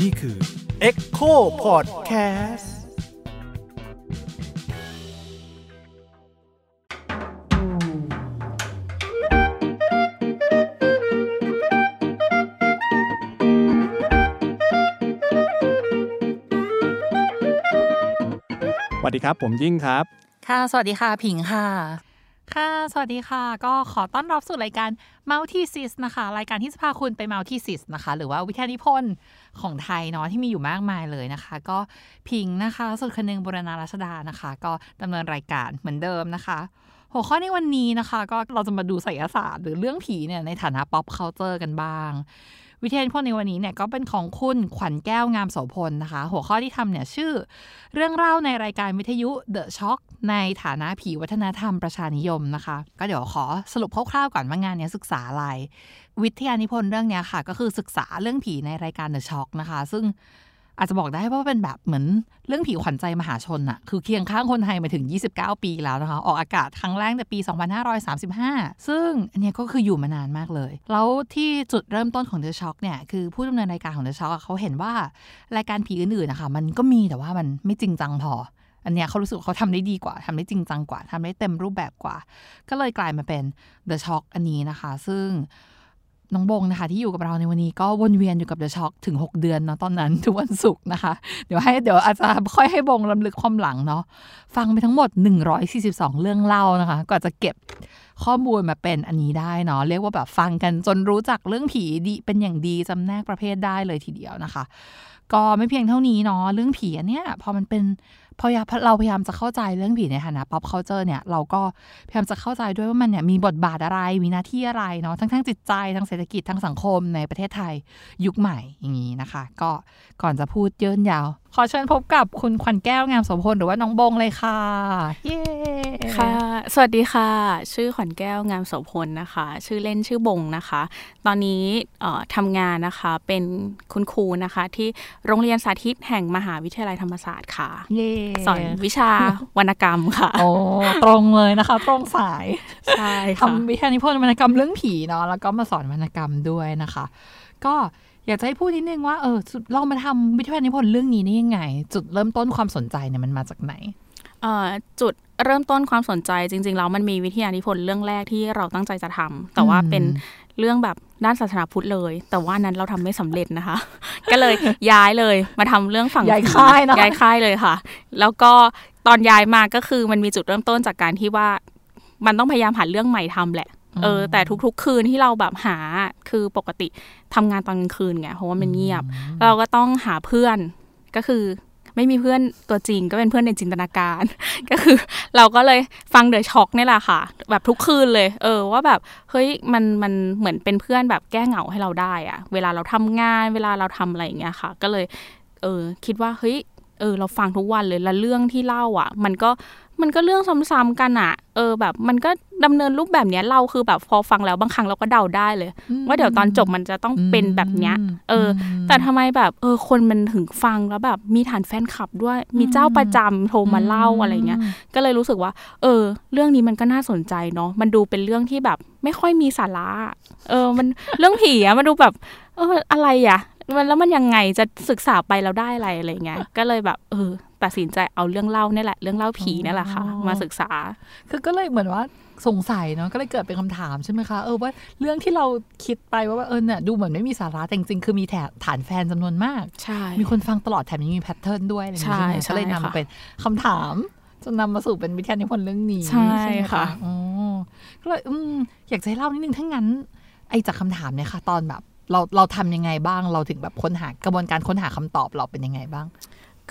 นี่คือ Echo Podcast สวัสดีครับ ผมยิ่งครับ ค่ะ สวัสดีค่ะ ผิงค่ะ ค่ะ สวัสดีค่ะ ก็ขอต้อนรับสู่รายการ Multi s i s นะคะ รายการที่จะพาคุณไป Multi s i s นะคะ หรือว่าวิทยานิพนธ์ของไทยเนาะที่มีอยู่มากมายเลยนะคะ ก็ผิงนะคะ สุดคนนึงบุรณารัชดานะคะ ก็ดำเนินรายการเหมือนเดิมนะคะ หัวข้อในวันนี้นะคะ ก็เราจะมาดูไสยศาสตร์หรือเรื่องผีเนี่ยในฐานะ pop culture กันบ้าง วิทยานิพนธ์ในวันนี้เนี่ยก็เป็นของคุณขวัญแก้วงามโสพลนะคะ หัวข้อที่ทำเนี่ยชื่อ เรื่องเล่าในรายการวิทยุ The Shock ในฐานะผีวัฒนธรรมประชานิยมนะคะ ก็เดี๋ยวขอสรุปคร่าวๆก่อนว่างานเนี้ยศึกษาอะไร วิทยานิพนธ์เรื่องเนี้ยค่ะ ก็คือศึกษาเรื่องผีในรายการ The Shock นะคะ ซึ่ง อาจจะบอกได้ว่าเป็นแบบเหมือนเรื่องผีขวัญใจมหาชนอะคือเคียงข้างคนไทยมาถึง 29 ปีแล้วนะคะ ออกอากาศครั้งแรกในปี 2535 ซึ่งอันนี้ก็คืออยู่มานานมากเลย แล้วที่จุดเริ่มต้นของ The Shock เนี่ยคือผู้ดำเนินรายการของ The Shock อะเขาเห็นว่ารายการผีอื่นๆนะคะมันก็มีแต่ว่ามันไม่จริงจังพออันเนี้ยเขารู้สึกว่าเขาทำได้ดีกว่าทำได้จริงจังกว่าทำได้เต็มรูปแบบกว่า ก็เลยกลายมาเป็น The Shock อันนี้นะคะ ซึ่ง น้องบงนะคะ ที่อยู่กับเราในวันนี้ก็วนเวียนอยู่กับเดอะช็อคถึง 6 เดือนเนาะตอนนั้นทุกวันศุกร์นะคะ เดี๋ยวให้เดี๋ยวอาจจะค่อยให้บงลำลึกความหลังเนาะฟังไปทั้งหมด 142 เรื่องเล่านะคะกว่าจะเก็บข้อมูลมาเป็นอันนี้ได้เนาะเรียกว่าแบบฟังกันจนรู้จักเรื่องผีดีเป็นอย่างดีจำแนกประเภทได้เลยทีเดียวนะคะ ก็ไม่เพียงเท่านี้เนาะเรื่องผีเนี้ยพอมันเป็น พอเราพยายามจะเข้าใจเรื่องผีในฐานะ pop culture เนี่ยเราก็พยายามจะเข้าใจด้วยว่ามันเนี่ยมีบทบาทอะไรมีหน้าที่อะไรเนาะทั้งทั้งจิตใจทั้งเศรษฐกิจทั้งสังคมในประเทศไทยยุคใหม่อย่างนี้นะคะ ก็ก่อนจะพูดเยินยาวขอเชิญพบกับคุณขวัญแก้วงามโสมพลหรือว่าน้องบงเลยค่ะ เย้ค่ะ สวัสดีค่ะ ชื่อขวัญแก้วงามโสพลนะคะ ชื่อเล่นชื่อบงนะคะ ตอนนี้เอ่อทำงานนะคะเป็นคุณครูนะคะ ที่โรงเรียนสาธิตแห่งมหาวิทยาลัยธรรมศาสตร์ค่ะ เย้สอนวิชาวรรณกรรมค่ะโอ้ตรงเลยนะคะ ตรงสายใช่ค่ะทำวิทยานิพนธ์วรรณกรรมเรื่องผีเนาะแล้วก็มาสอนวรรณกรรมด้วยนะคะ ก็ อยากจะให้พูดนิดนึงว่าเออสุดเรามาทำวิทยานิพนธ์เรื่องนี้ได้ยังไง จุดเริ่มต้นความสนใจเนี่ยมันมาจากไหนเอ่อจุดเริ่มต้นความสนใจจริงๆแล้วมันมีวิทยานิพนธ์เรื่องแรกที่เราตั้งใจจะทำแต่ว่าอืมเป็นเรื่องแบบด้านศาสนาพุทธเลย แต่ว่านั้นเราทำไม่สำเร็จนะคะ ก็เลยย้ายเลยมาทำเรื่องฝั่งย้ายผีค่ายเนอะย้ายค่ายเลยค่ะ แล้วก็ตอนย้ายมาก็คือมันมีจุดเริ่มต้นจากการที่ว่ามันต้องพยายามหาเรื่องใหม่ทำแหละ เออ แต่ทุกๆ คืนที่เราแบบหาคือปกติทำงานตอนกลางคืนไงเพราะว่ามันเงียบ เราก็ต้องหาเพื่อนก็คือไม่มีเพื่อนตัวจริงก็เป็นเพื่อนในจินตนาการ ก็คือเราก็เลยฟังเดอะช็อคนี่แหละค่ะ แบบทุกคืนเลย เออว่าแบบเฮ้ยมันมันเหมือนเป็นเพื่อนแบบแก้เหงาให้เราได้อะเวลาเราทำงานเวลาเราทำอะไรอย่างเงี้ยค่ะ ก็เลย เออคิดว่าเฮ้ย เออเราฟังทุกวันเลยแล้วเรื่องที่เล่าอะ มันก็มันก็เรื่องซ้ำๆกันอะ เออแบบมันก็ดำเนินรูปแบบเนี้ยเราคือแบบพอฟังแล้วบางครั้งเราก็เดาได้เลย ว่าเดี๋ยวตอนจบมันจะต้องเป็นแบบเนี้ย เออ แต่ทำไมแบบ เออ คนมันถึงฟังแล้วแบบมีฐานแฟนคลับด้วยมีเจ้าประจำโทรมาเล่าอะไรเงี้ย ก็เลยรู้สึกว่า เออ เรื่องนี้มันก็น่าสนใจเนาะมันดูเป็นเรื่องที่แบบไม่ค่อยมีสาระ เออ มันเรื่องผีอะมันดูแบบ เอออะไรอะ มันแล้วมันยังไงจะศึกษาไปแล้วได้อะไรอะไรเงี้ย ก็เลยแบบ เออ ตัดสินใจเอาเรื่องเล่านี่แหละ เรื่องเล่าผีนี่แหละค่ะอ๋อมาศึกษา คือก็เลยเหมือนว่าสงสัยเนาะก็เลยเกิดเป็นคำถามใช่ไหมคะเออว่าเรื่องที่เราคิดไปว่าเออเนี่ยดูเหมือนไม่มีสาระแต่จริงๆคือมีแถฐานแฟนจำนวนมากใช่มีคนฟังตลอดแถมยังมีแพทเทิร์นด้วยอะไรอย่างเงี้ยใช่ใช่ไหมก็เลยนำมาใช่ค่ะเป็นคำถามจนนำมาสู่เป็นวิทยานิพนธ์เรื่องนี้ใช่ไหมค่ะอ๋อก็เลยอืมอยากจะให้เล่านิดนึงถ้างั้น ไอ้จากคำถามเนี่ยค่ะ ตอนแบบ เราเราทำยังไงบ้าง เราถึงแบบค้นหากระบวนการค้นหาคำตอบเราเป็นยังไงบ้าง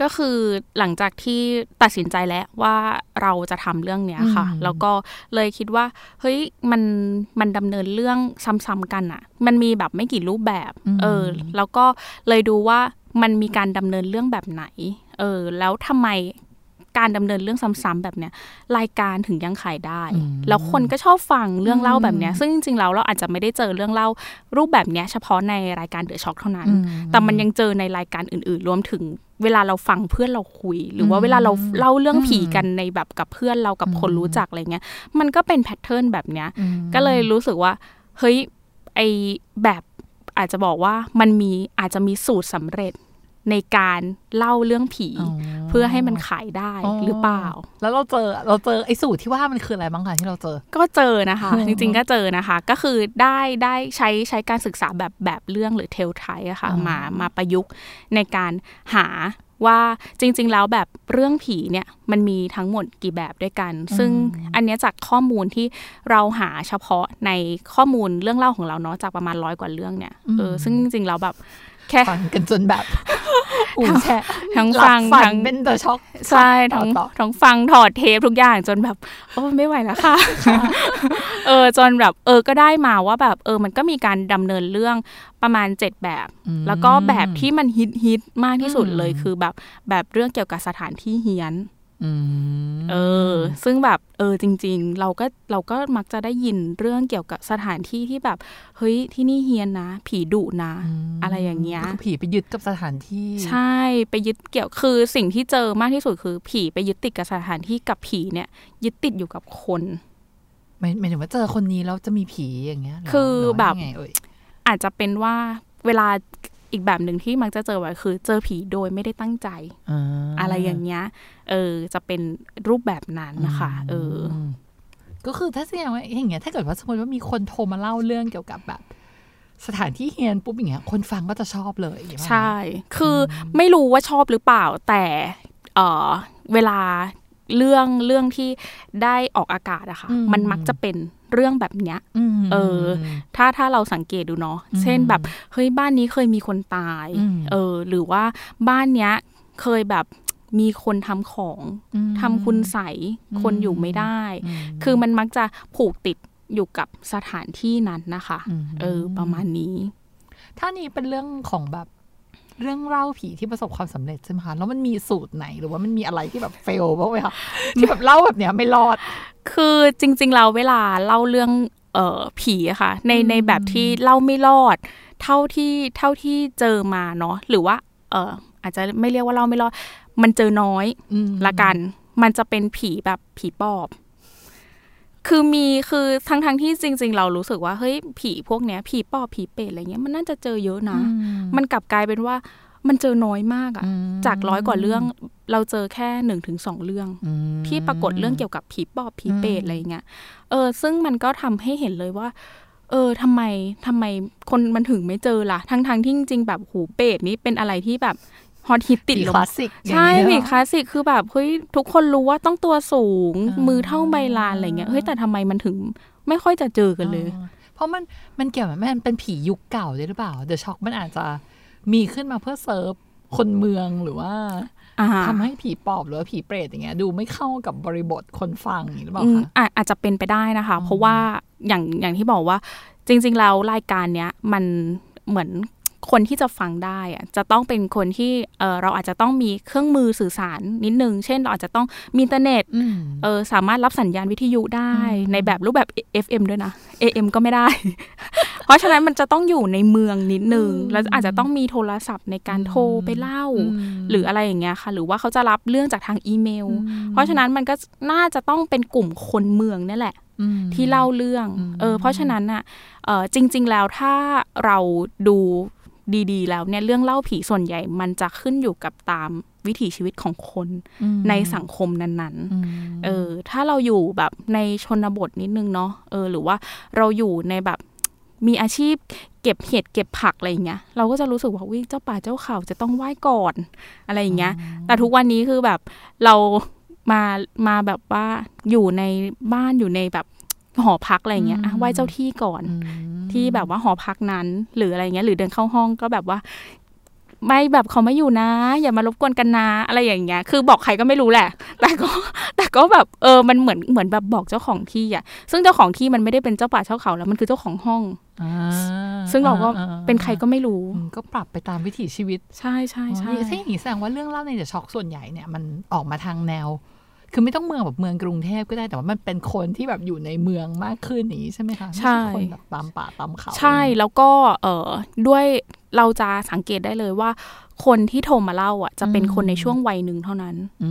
ก็คือหลังจากที่ตัดสินใจแล้วว่าเราจะทำเรื่องเนี้ยค่ะอืมแล้วก็เลยคิดว่า เฮ้ยมันมันดำเนินเรื่องซ้ำๆกันอะมันมีแบบไม่กี่รูปแบบเออ แล้วก็เลยดูว่ามันมีการดำเนินเรื่องแบบไหน เออ แล้วทำไม การดำเนินเรื่องซ้ำๆแบบเนี้ยรายการถึงยังขายได้อืมแล้วคนก็ชอบฟังเรื่องเล่าแบบเนี้ยซึ่งจริงๆแล้วเราอาจจะไม่ได้เจอเรื่องเล่ารูปแบบเนี้ยเฉพาะในรายการเดอะช็อคเท่านั้นอืมแต่มันยังเจอในรายการอื่น ๆ รวมถึงเวลาเราฟังเพื่อนเราคุย หรือว่าอืมเวลาเราเล่าเรื่องผีอืมกันในแบบกับเพื่อนเรากับคนอืมรู้จักอะไรเงี้ยมันก็เป็น pattern แบบเนี้ยอืมก็เลยรู้สึกว่าเฮ้ยไอแบบอาจจะบอกว่ามันมีอาจจะมีสูตรสำเร็จ ในการเล่าเรื่องผี เพื่อให้มันขายได้หรือเปล่า แล้วเราเจอเราเจอไอ้สูตรที่ว่ามันคืออะไรบ้างคะที่เราเจอ ก็เจอนะคะอืมจริงๆก็เจอนะคะ ก็คือได้ได้ใช้ใช้การศึกษาแบบแบบเรื่องหรือเทลไทอะค่ะอ๋อมามาประยุกต์ในการหาว่าจริง ๆ แล้วแบบเรื่องผีเนี่ยมันมีทั้งหมดกี่แบบด้วยกัน ซึ่งอันเนี้ยจากข้อมูลที่เราหาเฉพาะในข้อมูลเรื่องเล่าของเราเนาะจากประมาณร้อยกว่าเรื่องเนี่ยเออซึ่งจริงๆแล้วแบบ แค่ฟังกันจนแบบอูแช่ทั้งหลับฟังฝันทั้งเป็นเดอะช็อกใช่ทั้งต่อทั้งฟังถอดเทปทุกอย่างจนแบบโอ้ไม่ไหวแล้วค่ะ เออจนแบบ เออก็ได้มาว่าแบบ เออมันก็มีการดำเนินเรื่องประมาณเจ็ดแบบ แล้วก็แบบที่มันฮิตฮิตมากที่สุดเลยคือแบบแบบเรื่องเกี่ยวกับสถานที่เฮี้ยนอืม เออ ซึ่งแบบเออจริง ๆ เราก็เราก็มักจะได้ยินเรื่องเกี่ยวกับสถานที่ที่แบบ เฮ้ยที่นี่เฮี้ยนนะ ผีดุนะ อะไรอย่างเงี้ยก็คือผีไปยึดกับสถานที่ ใช่ไปยึดเกี่ยวคือสิ่งที่เจอมากที่สุดคือ ผีไปยึดติดกับสถานที่กับผีเนี่ย ยึดติดอยู่กับคนหมายหมายถึงว่าเจอคนนี้แล้วจะมีผีอย่างเงี้ยเหรคือหรืว่าแบบยังไงเอ่ยอาจจะเป็นว่าเวลา อีกแบบหนึ่งที่มักจะเจอไว้คือ เจอผีโดยไม่ได้ตั้งใจอะไรอย่างเงี้ย เออ จะเป็นรูปแบบนั้นนะคะ เออมก็คือถ้าแสดงว่าอย่างเงี้ย ถ้าเกิดว่าสมมติว่ามีคนโทรมาเล่าเรื่องเกี่ยวกับแบบสถานที่เฮียนปุ๊บอย่างเงี้ย คนฟังก็จะชอบเลยอย่างเงี้ยใช่ คืออไม่รู้ว่าชอบหรือเปล่า แต่เออเวลาเรื่องเรื่องที่ได้ออกอากาศอะค่ะ มันมักจะเป็น เรื่องแบบเนี้ยอืมเออ ถ้าถ้าเราสังเกตดูเนาะเช่นแบบเฮ้ยบ้านนี้เคยมีคนตายอืมเออ หรือว่าบ้านเนี้ยเคยแบบมีคนทำของมทำคุณใสยคนอยู่ไม่ได้อืมคือมันมักจะผูกติดอยู่กับสถานที่นั้นนะคะอืมเออ ประมาณนี้ ถ้านี้เป็นเรื่องของแบบ เรื่องเล่าผีที่ประสบความสำเร็จใช่ไหมคะแล้วมันมีสูตรไหนหรือว่ามันมีอะไรที่แบบเฟลบ้างไหมคะที่แบบเล่าแบบเนี้ยไม่รอด คือจริง ๆ เราเวลาเล่าเรื่องเอ่อผีอะค่ะ ในในแบบที่เล่าไม่รอด เท่าที่เท่าที่เจอมาเนาะหรือว่า เอออาจจะไม่เรียกว่าเล่าไม่รอด มันเจอน้อยอืมละกัน มันจะเป็นผีแบบผีปอบ คือมีคือทั้งทั้งๆที่จริง ๆ เรารู้สึกว่าเฮ้ยผีพวกเนี้ยผีปอบผีเปรตอะไรเงี้ยมันน่าจะเจอเยอะนะ มันกลับกลายเป็นว่ามันเจอน้อยมากอะอืมจากร้อยกว่าเรื่องเราเจอแค่หนึ่งถึงสองเรื่องอืมที่ปรากฏเรื่องเกี่ยวกับผีปอบผีเปรตอืมอะไรเงี้ยเออซึ่งมันก็ทำให้เห็นเลยว่า เออทำไมทำไมคนมันถึงไม่เจอล่ะ ทั้งทงๆที่จริงๆแบบหูเปรตนี่เป็นอะไรที่แบบ ฮอตฮิตติดผีลคมลาสสิกใช่อย่างผีเงี้ยคลาสสิกคือแบบเฮ้ยทุกคนรู้ว่าต้องตัวสูงอ่ามืมือเท่าใบลานอะไรเงี้ยเฮ้ยแต่ทำไมมันถึงไม่ค่อยจะเจอกันเลยอ๋อเพราะมันมันเกี่ยวกับมันเป็นผียุคเก่าด้วยหรือเปล่าเดอะช็อคมันอาจจะมีขึ้นมาเพื่อเซิร์ฟคนเมืองหรือว่าอ่าทำให้ผีปอบหรือว่าผีเปรตอย่างเงี้ยดูไม่เข้ากับบริบทคนฟังอย่างนี้หรือเปล่าอืมคะอาจอาจจะเป็นไปได้นะคะ เพราะว่าอย่างอย่างที่บอกว่าจริง ๆ แล้วรายการเนี้ยมันเหมือน คนที่จะฟังได้อะจะต้องเป็นคนที่เออเราอาจจะต้องมีเครื่องมือสื่อสารนิดนึง เช่นเราอาจจะต้องมีอินเทอร์เน็ตอืมเออสามารถรับสัญญาณวิทยุได้อืมในแบบรูปแบบ FM ด้วยนะ AM ก็ไม่ได้ เพราะฉะนั้นมันจะต้องอยู่ในเมืองนิดนึง แล้วอาจจะต้องมีโทรศัพท์ในการโทรไปเล่า หรืออะไรอย่างเงี้ยค่ะ หรือว่าเขาจะรับเรื่องจากทางอีเมล เพราะฉะนั้นมันก็น่าจะต้องเป็นกลุ่มคนเมืองนี่แหละอืมที่เล่าเรื่องอืมเออ เพราะฉะนั้นน่ะเออจริง ๆ แล้วถ้าเราดู ดีๆ แล้วเนี่ยเรื่องเล่าผีส่วนใหญ่มันจะขึ้นอยู่กับตามวิถีชีวิตของคนอืมในสังคมนั้นๆอืมเออ ถ้าเราอยู่แบบในชนบทนิดนึงเนาะ เออ หรือว่าเราอยู่ในแบบมีอาชีพเก็บเห็ดเก็บผักอะไรอย่างเงี้ย เราก็จะรู้สึกว่าวิเจ้าป่าเจ้าเขาจะต้องไหว้ก่อนอะไรอย่างเงี้ย แต่ทุกวันนี้คือแบบเรามามาแบบว่าอยู่ในบ้านอยู่ในแบบ หอพักอะไรอย่างเงี้ยอะไหว้เจ้าที่ก่อนอืมที่แบบว่าหอพักนั้น หรืออะไรเงี้ย หรือเดินเข้าห้องก็แบบว่าไม่แบบเขาไม่อยู่นะ อย่ามารบกวนกันนะอะไรอย่างเงี้ย คือบอกใครก็ไม่รู้แหละ แต่ก็แต่ก็แบบเออมันเหมือนเหมือนแบบบอกเจ้าของที่อะ ซึ่งเจ้าของที่มันไม่ได้เป็นเจ้าป่าเจ้าเขาแล้วมันคือเจ้าของห้องอ่าซึ่งเราก็อ่าเป็นใครก็ไม่รู้อืมก็ปรับไปตามวิถีชีวิต ใช่ใช่ใช่อ๋อถ้าอย่างนี้แสดงว่าเรื่องเล่าในเดอะช็อคส่วนใหญ่เนี่ยมันออกมาทางแนว คือไม่ต้องเมืองแบบเมืองกรุงเทพก็ได้แต่ว่ามันเป็นคนที่แบบอยู่ในเมืองมากขึ้นอย่างนี้ใช่ไหมคะไม่ใช่คนแบบตามป่าตามเขา ใช่แล้วก็เออด้วย เราจะสังเกตได้เลยว่า คนที่โทรมาเล่าอะ จะเป็นคนในช่วงวัยหนึ่งเท่านั้นอื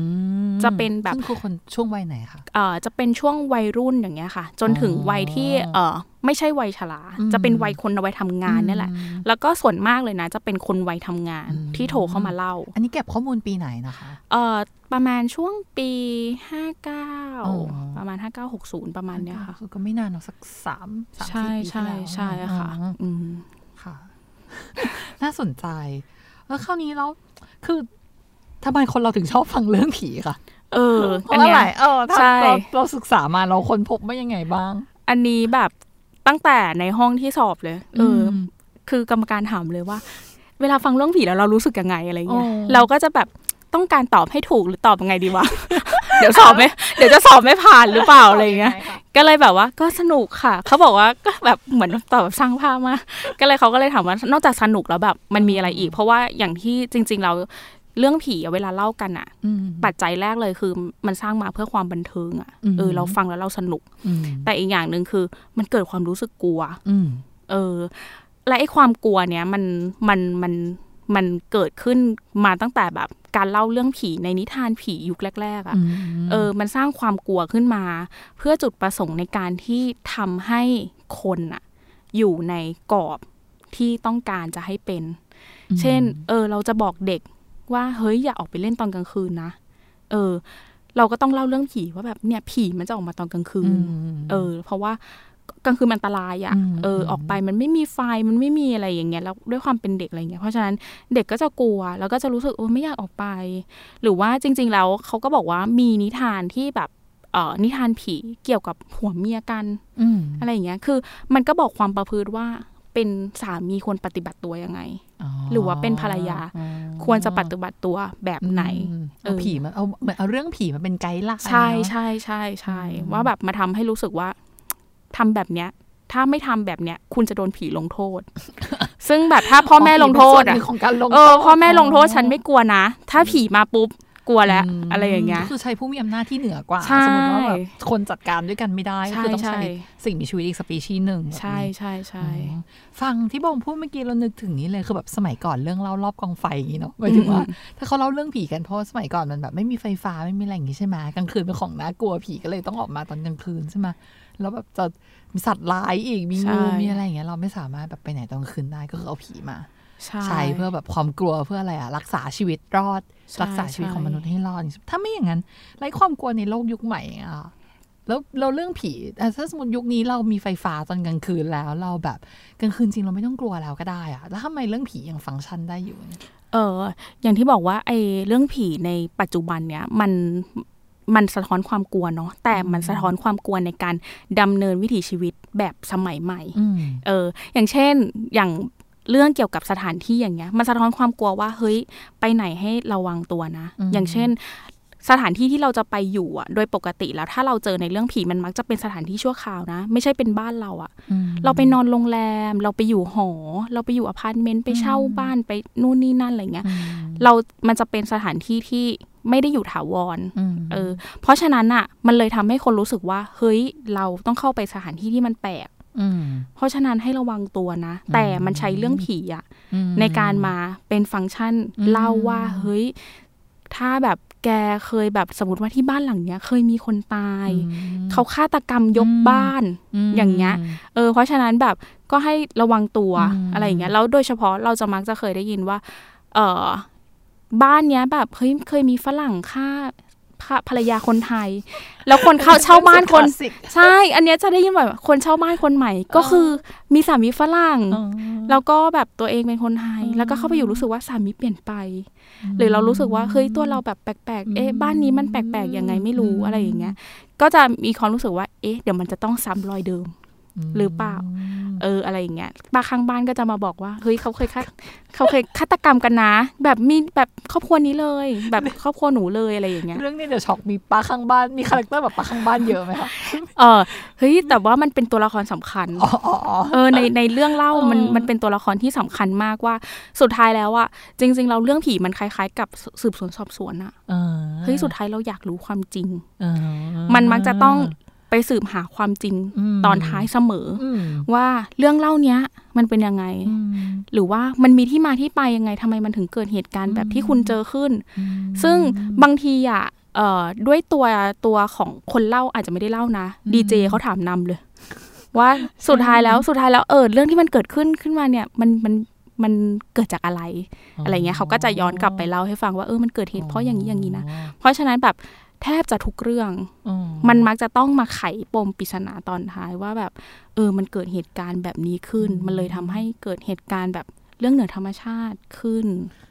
มจะเป็นแบบซึ่งคือคนช่วงวัยไหนคะเอ่อจะเป็นช่วงวัยรุ่นอย่างเงี้ยค่ะ จนถึงอ๋อวัยที่เอ่อไม่ใช่วัยชราอืมจะเป็นวัยคนวัยทำงานเนี่ยแหละอืมแล้วก็ส่วนมากเลยนะ จะเป็นคนวัยทำงานอืมที่โทรเข้ามาเล่า อันนี้เก็บข้อมูลปีไหนนะคะเอ่อประมาณช่วงปีห้าเก้าอ๋อประมาณห้าเก้าหกศูนย์ประมาณเนี้ยค่ะ ก็ไม่นานหรอกสักสามสามใช่สี่ปีที่ใช่แล้วใช่ค่ะอ๋ออืมค่ะ น่าสนใจ แล้วคราวนี้แล้วคือทำไมคนเราถึงชอบฟังเรื่องผีคะเออเพอันราะเนี้อะไรยเออถ้าใช่เราเราศึกษามาเราค้นพบว่ายังไงบ้าง อันนี้แบบตั้งแต่ในห้องที่สอบเลย เอออมคือกรรมการถามเลยว่า เวลาฟังเรื่องผีแล้วเรารู้สึกยังไงอะไรเงี้ยอ๋อเราก็จะแบบ ต้องการตอบให้ถูกหรือตอบยังไงดีวะ เดี๋ยวสอบไม่เดี๋ยวจะสอบไม่ผ่านหรือเปล่าอะไรเงี้ย ก็เลยแบบว่าก็สนุกค่ะ เขาบอกว่าก็แบบเหมือนตอบแบบสร้างภาพมากก็เลยเขาก็เลยถามว่านอกจากสนุกแล้วแบบมันมีอะไรอีก เพราะว่าอย่างที่จริง ๆ เราเรื่องผีอะเวลาเล่ากันอะอืมปัจจัยแรกเลยคือมันสร้างมาเพื่อความบันเทิงอะอืมเออเราฟังแล้วเราสนุกอืมแต่อีกอย่างหนึ่งคือมันเกิดความรู้สึกกลัวอืมเออ และไอ้ความกลัวเนี้ยมันมันมัน มันเกิดขึ้นมาตั้งแต่แบบการเล่าเรื่องผีในนิทานผียุคแรก ๆอะ่ะเออ มันสร้างความกลัวขึ้นมา เพื่อจุดประสงค์ในการที่ทำให้คนอะอยู่ในกรอบที่ต้องการจะให้เป็น เช่น เออ เราจะบอกเด็กว่าเฮ้ยอย่าออกไปเล่นตอนกลางคืนนะ เออ เราก็ต้องเล่าเรื่องผีว่าแบบเนี่ยผีมันจะออกมาตอนกลางคืน เออ เพราะว่าก ลางคืนมันอันตรายอะ่ะอืมเออออกไปมันไม่มีไฟมันไม่มีอะไรอย่างเงี้ยแล้วด้วยความเป็นเด็กอะไรเงี้ยเพราะฉะนั้นเด็กก็จะกลัว แล้วก็จะรู้สึกโอ้ไม่อยากออกไป หรือว่าจริง ๆ แล้วเขาก็บอกว่ามีนิทานที่แบบเอ่อนิทานผีเกี่ยวกับผัวเมียกันอืมอะไรอย่างเงี้ย คือมันก็บอกความประพฤติว่าเป็นสามีควรปฏิบัติตัวยังไง หรือว่าเป็นภรรยาควรจะปฏิบัติตัวแบบไหนอืมเอเอาอผีมันเอาเหมือนเอาเรื่องผีมาเป็นไกด์ไลน์ใช่เนอะใช่ใช่ใช่อืมว่าแบบมาทำให้รู้สึกว่า ทำแบบเนี้ย ถ้าไม่ทำแบบเนี้ย คุณจะโดนผีลงโทษ ซึ่งแบบถ้าพ่อแม่ลงโทษเป็นส่วนหอะนึ่งของการลงเออพ่อแม่ลงโทษฉันไม่กลัวนะ ถ้าผีมาปุ๊บกลัวแล้วมอะไรอย่างเงี้ยคือใช้ผู้มีอำนาจที่เหนือกว่าใช่สมมติว่าแบบคนจัดการด้วยกันไม่ได้ก็ใช่คือต้องใช้ใช่สิ่งมีชีวิตอีกสปีชีส์หนึ่งแบบนี้ใช่ใช่ใช่อืมฟังที่บอมพูดเมื่อกี้เรานึกถึงนี้เลยคือแบบสมัยก่อนเรื่องเล่ารอบกองไฟอย่างนี้เนาะหมายถึงว่า ถ้าเขาเล่าเรื่องผีกันเพราะว่าสมัยก่อนมันแบบไม่มีไฟฟ้าไม่มีอะไรอย่างงี้ใช่ไหมกลางคืนเป็นของน่ากลัวผีก็เลยต้องออกมาตอนกลางคืนใช่ไหม แล้วแบบจะมีสัตว์ร้ายอีกมีใช่งูมีอะไรอย่างเงี้ยเราไม่สามารถแบบไปไหนตอนกลางคืนได้ก็คือเอาผีมาใช่ใช้เพื่อแบบความกลัวเพื่ออะไรอะรักษาชีวิตรอดใช่รักษาชีวิตใช่ของมนุษย์ให้รอด ถ้าไม่อย่างนั้นไร้ความกลัวในโลกยุคใหม่อะแล้วเราเรื่องผีอะถ้าสมมติยุคนี้เรามีไฟฟ้าตอนกลางคืนแล้ว เราแบบกลางคืนจริงเราไม่ต้องกลัวแล้วก็ได้อะแล้วทำไมเรื่องผียังฟังก์ชันได้อยู่เนี่ยเออ อย่างที่บอกว่าไอ้เรื่องผีในปัจจุบันเนี้ยมัน มันสะท้อนความกลัวเนาะแต่มันสะท้อนความกลัวในการดำเนินวิถีชีวิตแบบสมัยใหม่อืมเอออย่างเช่นอย่างเรื่องเกี่ยวกับสถานที่อย่างเงี้ย มันสะท้อนความกลัวว่าเฮ้ยไปไหนให้ระวังตัวนะ อย่างเช่นสถานที่ที่เราจะไปอยู่อะ โดยปกติแล้วถ้าเราเจอในเรื่องผีมันมักจะเป็นสถานที่ชั่วคราวนะ ไม่ใช่เป็นบ้านเราอะอืมเราไปนอนโรงแรม เราไปอยู่หอ เราไปอยู่อพาร์ตเมนต์ไปเช่าบ้านไปนู่นนี่นั่นอะไรเงี้ยอืมเรา มันจะเป็นสถานที่ที่ ไม่ได้อยู่ถาวรอืมเออ เพราะฉะนั้นอะมันเลยทำให้คนรู้สึกว่า เฮ้ย เราต้องเข้าไปสถานที่ที่มันแปลกอืมเพราะฉะนั้นให้ระวังตัวนะ แต่มันใช้เรื่องผีอะอืมในการมาเป็นฟังก์ชันอืมเล่าว่าเฮ้ย ถ้าแบบแกเคยแบบสมมติว่าที่บ้านหลังเนี้ย เคยมีคนตายอืมเขาฆาตกรรมยกอืมบ้านมอย่างเงี้ย เออ เพราะฉะนั้นแบบก็ให้ระวังตัวอืมอะไรอย่างเงี้ยแล้วโดยเฉพาะเราจะมักจะเคยได้ยินว่า เออ บ้านเนี้ยแบบเฮ้ยเคยมีฝรั่งฆ่าฆ่าภรรยาคนไทย แล้วคนเข้าเช่าบ้านคนคลสสิกใช่ อันเนี้ยจะได้ยินแบบคนเช่าบ้านคนใหม่ ก็คือมีสามีฝรั่งอ๋อแล้วก็แบบตัวเองเป็นคนไทยอืมแล้วก็เข้าไปอยู่รู้สึกว่าสามีเปลี่ยนไป หรือเรารู้สึกว่าเฮ้ยตัวเราแบบแปลกๆ เอ๊ะบ้านนี้มันแปลกๆยังไงไม่รู้อะไรอย่างเงี้ย ก็จะมีความรู้สึกว่า เอ๊ะเดี๋ยวมันจะต้องซ้ำรอยเดิม หรือเปล่า เอออะไรอย่างเงี้ยป้าข้างบ้านก็จะมาบอกว่า เฮ้ยเขาเคยฆาเขาเคยฆาตกรรมกันนะ แบบมีแบบครอบครัวนี้เลย แบบครอบครัวหนูเลยอะไรอย่างเงี้ย เรื่องนี้เดี๋ยวช็อกมีป้าข้างบ้านมี character แบบป้าข้างบ้านเยอะไหมคะ เออเฮ้ยแต่ว่ามันเป็นตัวละครสำคัญอ๋ออ๋ออ๋อเออในในเรื่องเล่ามันเออมันเป็นตัวละครที่สำคัญมากว่าสุดท้ายแล้วอะจริง ๆ เราเรื่องผีมันคล้ายๆ กับสืบสวนสอบสวนอะเออเฮ้ยสุดท้ายเราอยากรู้ความจริงเออมันมักจะต้อง ไปสืบหาความจริงอืมตอนท้ายเสมอออืมว่าเรื่องเล่าเนี้ย มันเป็นยังไงอืมหรือว่ามันมีที่มาที่ไปยังไงทำไมมันถึงเกิดเหตุการณ์แบบที่คุณเจอขึ้น ซึ่งบางทีอะเอ่อด้วยตัวตัวของคนเล่าอาจจะไม่ได้เล่านะดีเจเขาถามนำเลย ว่าสุดท้ายแล้วสุดท้ายแล้วเออเรื่องที่มันเกิดขึ้นขึ้นมาเนี่ยมันมันมันเกิดจากอะไร อะไรเงี้ยเขาก็จะย้อนกลับไปเล่าให้ฟังว่าเออมันเกิดเหตุเพราะอย่างนี้อย่างนี้นะ เพราะฉะนั้นแบบ แทบจะทุกเรื่องอ๋อมันมักจะต้องมาไขปมปริศนาตอนท้ายว่าแบบ เออ มันเกิดเหตุการณ์แบบนี้ขึ้น มันเลยทำให้เกิดเหตุการณ์แบบเรื่องเหนือธรรมชาติขึ้น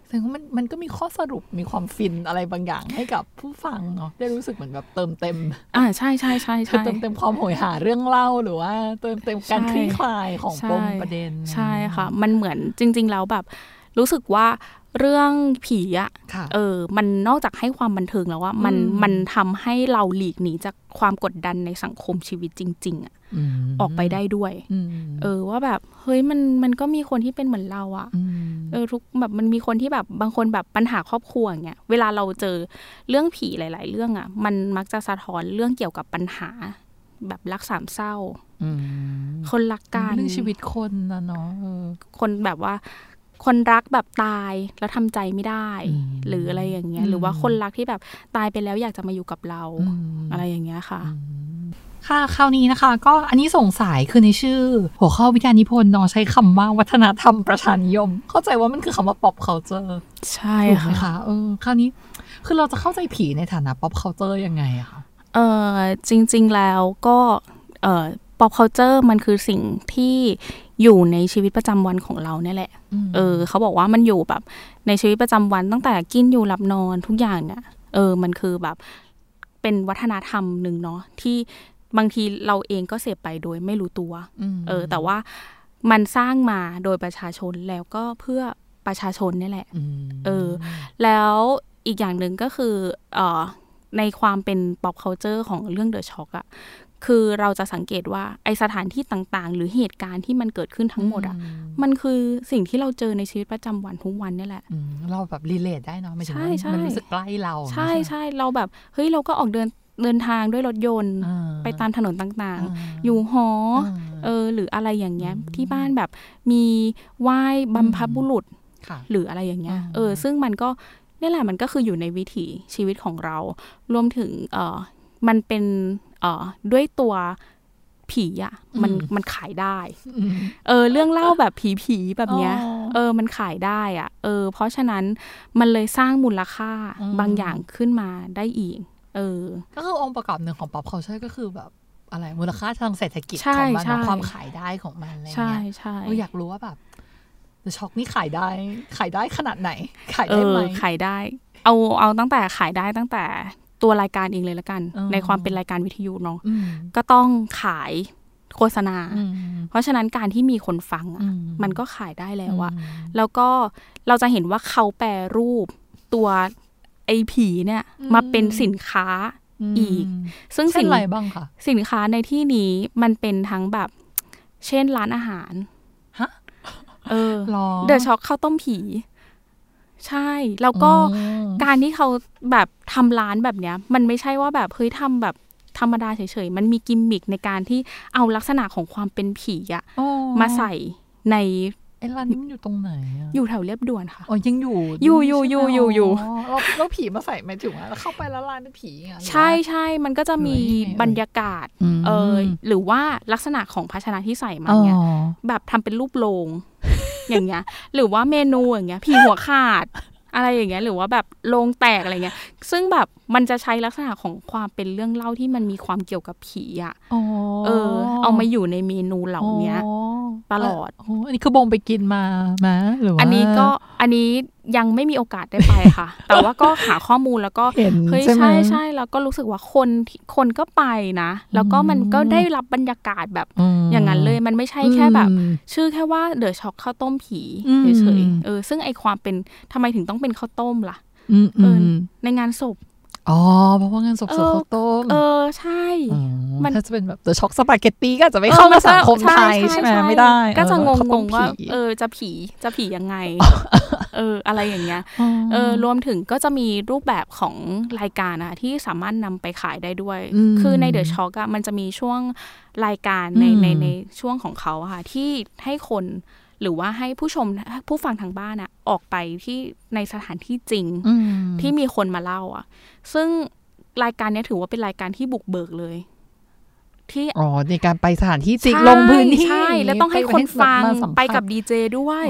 แสดงว่ามันมันก็มีข้อสรุปมีความฟินอะไรบางอย่างให้กับผู้ฟังเนาะได้รู้สึกเหมือนแบบเติมเต็ม อ่าใช่ใช่ใช่คือใช่เติมเต็มความโหยหาเรื่องเล่าหรือว่า เติมเต็มการใช่คลี่คลายของใช่ปมประเด็น ใช่ค่ะ มันเหมือนจริง ๆ แล้วแบบ รู้สึกว่า เรื่องผีอะค่ะเออ มันนอกจากให้ความบันเทิงแล้วว่ามันอืมมันทำให้เราหลีกหนีจากความกดดันในสังคมชีวิตจริง ๆอะมออกไปได้ด้วยอืมเออว่าแบบ เฮ้ยมันมันก็มีคนที่เป็นเหมือนเราอะมเออทุกแบบมันมีคนที่แบบบางคนแบบปัญหาครอบครัวอย่างเงี้ยเวลาเราเจอเรื่องผีหลาย ๆ เรื่องอะ่ะมันมักจะสะท้อนเรื่องเกี่ยวกับปัญหา แบบรักสามเศร้าอืมคนรักกันเรื่องชีวิตคนนะเนาะเออคนแบบว่า คนรักแบบตายแล้วทำใจไม่ได้อืมหรืออะไรอย่างเงี้ยอืมหรือว่าคนรักที่แบบตายไปแล้วอยากจะมาอยู่กับเราอืมอะไรอย่างเงี้ยค่ะ ค่ะคราวนี้นะคะ ก็อันนี้สงสัยคือในชื่อ หัวข้อวิทยานิพนธ์เนาะใช้คำว่าวัฒนธรรมประชานิยม เข้าใจว่ามันคือคำว่า pop culture ใช่ถูกไหมค่ะคะเออคราวนี้คือเราจะเข้าใจผีในฐานะ pop culture ยังไงอะคะเออจริง ๆแล้วก็เออ pop culture มันคือสิ่งที่อยู่ในชีวิตประจำวันของเราเนี่ยแหละ เออ เขาบอกว่ามันอยู่แบบ ในชีวิตประจำวันตั้งแต่กินอยู่หลับนอนทุกอย่างเนี่ย เออ มันคือแบบ เป็นวัฒนธรรมหนึ่งเนาะที่บางทีเราเองก็เสพไปโดยไม่รู้ตัว เออ แต่ว่ามันสร้างมาโดยประชาชนแล้วก็เพื่อประชาชนนี่แหละมเออ แล้วอีกอย่างหนึ่งก็คือ เออในความเป็น pop culture ของเรื่อง The Shock อะ คือเราจะสังเกตว่าไอสถานที่ต่างๆ หรือเหตุการณ์ที่มันเกิดขึ้นทั้งหมดอะมันคือสิ่งที่เราเจอในชีวิตประจำวันทุกวันนี่แหละอืมเราแบบรีเลทได้เนาะหมายถึงใช่ว่าใช่มันรู้สึกใกล้เรา ใช่ไหมใช่เราแบบเฮ้ยเราก็ออกเดินเดินทางด้วยรถยนต์อ่ไปตามถนนต่างอ่าๆอยู่หอออ่าเออหรืออะไรอย่างเงี้ยอืมที่บ้านแบบมีไหว้บรรพบุรุษค่ะหรืออะไรอย่างเงี้ยอ่าเออ ซึ่งมันก็นี่แหละมันก็คืออยู่ในวิถีชีวิตของเรา รวมถึงเออมันเป็นเออ ด้วยตัวผีอะ่ะมันมันขายได้อืมเออ เรื่องเล่าแบบผีๆแบบเนี้ยอ๋อเออ มันขายได้อะ่ะ เออ เพราะฉะนั้นมันเลยสร้างมูลค่าอืมบางอย่างขึ้นมาได้อีก เออ ก็คือองค์ประกอบหนึ่งของ pop culture ก็คือแบบอะไรมูลค่าทางเศรษฐกิจใช่ของมันใช่เนาะความขายได้ของมันอะไรใช่เงี้ยใช่เอออยากรู้ว่าแบบ The Shock นี่ขายได้ขายได้ขนาดไหน ขายเอได้อไหมขายได้ เอาเอาตั้งแต่ขายได้ตั้งแต่ ตัวรายการเองเลยละกันอ๋อในความเป็นรายการวิทยุเนาะอืมก็ต้องขายโฆษณาอืมเพราะฉะนั้นการที่มีคนฟังอะอืมมันก็ขายได้แล้วอะมแล้วก็เราจะเห็นว่าเขาแปรรูปตัวไอผีเนี่ยมาเป็นสินค้าอีก ซึ่งเช่สินนอะไรบ้างคะสินค้าในที่นี้มันเป็นทั้งแบบ เช่นร้านอาหารฮะเออหรอเดอะช็อกข้าวต้มผี ใช่ แล้วก็อืมการที่เขาแบบทำร้านแบบเนี้ย มันไม่ใช่ว่าแบบเฮ้ยทำแบบธรรมดาเฉยๆ มันมีกิมมิคในการที่เอาลักษณะของความเป็นผีอะอ๋อมาใส่ในไอ้ร้านนี้มันอยู่ตรงไหนอะอยู่แถวเรียบด่วนค่ะ อ๋อ ยังอยู่ อยู่อยู่อยู่อยู่อยู่แล้วแล้วผีมาใส่หมายถึงว่าแล้วเข้าไปแล้วร้านเป็นผีอย่างเงี้ยหรือว่าใช่ใช่ มันก็จะมีหรือยังไงเอ่ยบรรยากาศมเออหรือว่าลักษณะของภาชนะที่ใส่มาเนี่ยอ๋อแบบทำเป็นรูปโลง อย่างเงี้ย หรือว่าเมนูอย่างเงี้ยผีหัวขาด อะไรอย่างเงี้ย หรือว่าแบบโลงแตกอะไรเงี้ย ซึ่งแบบมันจะใช้ลักษณะของความเป็นเรื่องเล่าที่มันมีความเกี่ยวกับผีอะอ๋อเออ เอามาอยู่ในเมนูเหล่าเนี้ยตลอดโอันนี้คือบงไปกินมาไหมหรือว่าอันนี้ก็อันนี้ ยังไม่มีโอกาสได้ไปค่ะ แต่ว่าก็หาข้อมูลแล้วก็เห็นเฮ้ยใช่ไหมใช่ใช่แล้วก็รู้สึกว่าคนที่คนก็ไปนะ แล้วก็มันก็ได้รับบรรยากาศแบบมอย่างนั้นเลย มันไม่ใช่แค่แบบอืมชื่อแค่ว่าเดอะช็อกข้าวต้มผีอืมเฉยๆเออ ซึ่งไอความเป็นทำไมถึงต้องเป็นข้าวต้มล่ะอืมเออือมในงานศพอ๋อเพราะว่างานศพเอเสืออข้าวต้มเออใช่อ๋อมันถ้าจะเป็นแบบเดอะช็อกสปาเกตตีก็อาจจะไม่เข้ามาสังคมไทยใช่ไหมไม่ได้ ก็จะงเอองข้าวต้งมๆว่าผีเออจะผีจะผียังไง เอเอออะไรอย่างเงี้ยเออรวมถึงก็จะมีรูปแบบของรายการอะที่สามารถนำไปขายได้ด้วยอืมคือในเดอะช็อคอะมันจะมีช่วงรายการในอืมในในช่วงของเขาอะค่ะที่ให้คนหรือว่าให้ผู้ชมผู้ฟังทางบ้านอะออกไปที่ในสถานที่จริงอืมที่มีคนมาเล่าอะซึ่งรายการเนี้ยถือว่าเป็นรายการที่บุกเบิกเลย ที่อ๋อในการไปสถานที่จริงใช่ลงพื้นที่ใช่ แล้วต้องให้คนฟังมาสัมภาษณ์ไปกับดีเจด้วย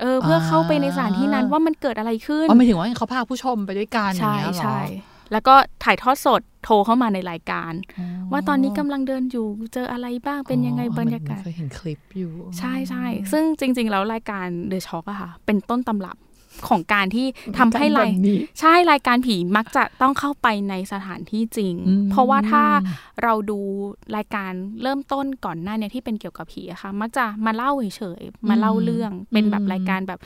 เออเพื่อเข้าไปในสถานที่นั้นว่ามันเกิดอะไรขึ้นอ๋อหมายถึงว่าเขาพาผู้ชมไปด้วยกันใช่อย่างเงี้ยเหรอใช่แล้วก็ถ่ายทอดสดโทรเข้ามาในรายการ ว่าตอนนี้กำลังเดินอยู่เจออะไรบ้างเป็นยังไงอ๋อบรรยากาศเคยเห็นคลิปอยู่ ใช่ใช่ซึ่งจริง ๆ แล้วรายการ The Shock อะค่ะ เป็นต้นตำรับ ของการที่ทำให้รายแบบนี้ใช่รายการผีมักจะต้องเข้าไปในสถานที่จริงอืมเพราะว่าถ้าเราดูรายการเริ่มต้นก่อนหน้าเนี่ยที่เป็นเกี่ยวกับผีอะค่ะ มักจะมาเล่าเฉยๆมาเล่าเรื่องเป็นแบบรายการแบบ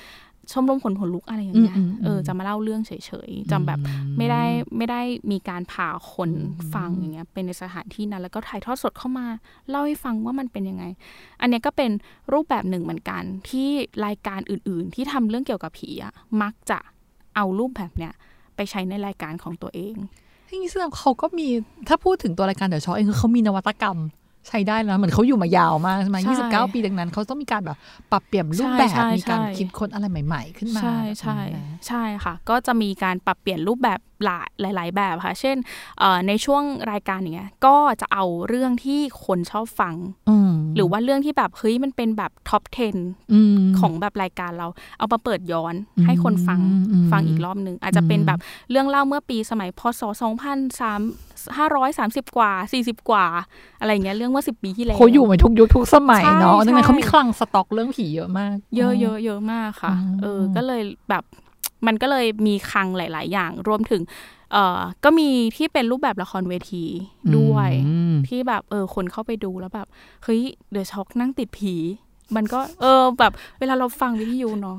ชมรมขนหัวลุกอะไรอย่างเงี้ยอืมอืมอืมเออจะมาเล่าเรื่องเฉยๆจะแบบไม่ได้ไม่ได้มีการพาคนฟังอย่างเงี้ยเป็นในสถานที่นั้นแล้วก็ถ่ายทอดสดเข้ามา เล่าให้ฟังว่ามันเป็นยังไง อันเนี้ยก็เป็นรูปแบบหนึ่งเหมือนกันที่รายการอื่นๆ ที่ทำเรื่องเกี่ยวกับผีอะมักจะเอารูปแบบเนี้ยไปใช้ในรายการของตัวเองที่นี่แสดงเขาก็มีถ้าพูดถึงตัวรายการเดอะช็อคเองคือเขามีนวัตกรรม ใช้ได้แล้วเหมือนเขาอยู่มายาวมากใช่ไหมใช่ยี่สิบเก้าปีดังนั้นเขาต้องมีการแบบปรับเปลี่ยนรูปแบบใช่ใช่มีการใช่คิดค้นอะไรใหม่ ๆ ขึ้นมา ใช่ใช่แบบนี้นะใช่ค่ะ ก็จะมีการปรับเปลี่ยนรูปแบบ หลายหลายๆแบบค่ะ เช่นเอ่อในช่วงรายการอย่างเงี้ยก็จะเอาเรื่องที่คนชอบฟังอืมหรือว่าเรื่องที่แบบเฮ้ยมันเป็นแบบท็อป 10อืมของแบบรายการเราเอามาเปิดย้อนอืมให้คนฟังอืมฟังอีกรอบหนึ่งอาจจะเป็นอืมแบบเรื่องเล่าเมื่อปีสมัยพศ2,530 กว่า 40 กว่า อะไรอย่างเงี้ยเรื่องเมื่อ10 ปีที่แล้วเขาอยู่มาทุกยุคทุกสมัยใช่เนาะดังนั้นใช่เขามีคลังสต็อกเรื่องผีเยอะมาก เยอะเยอะเยอะมากค่ะอืมเออ ก็เลยแบบ มันก็เลยมีคลังหลาย ๆ อย่าง รวมถึงเอ่อก็มีที่เป็นรูปแบบละครเวทีด้วยอืมที่แบบเออคนเข้าไปดูแล้วแบบเฮ้ยเดอะช็อกนั่งติดผี มันก็เออแบบเวลาเราฟังวิทยุเนาะ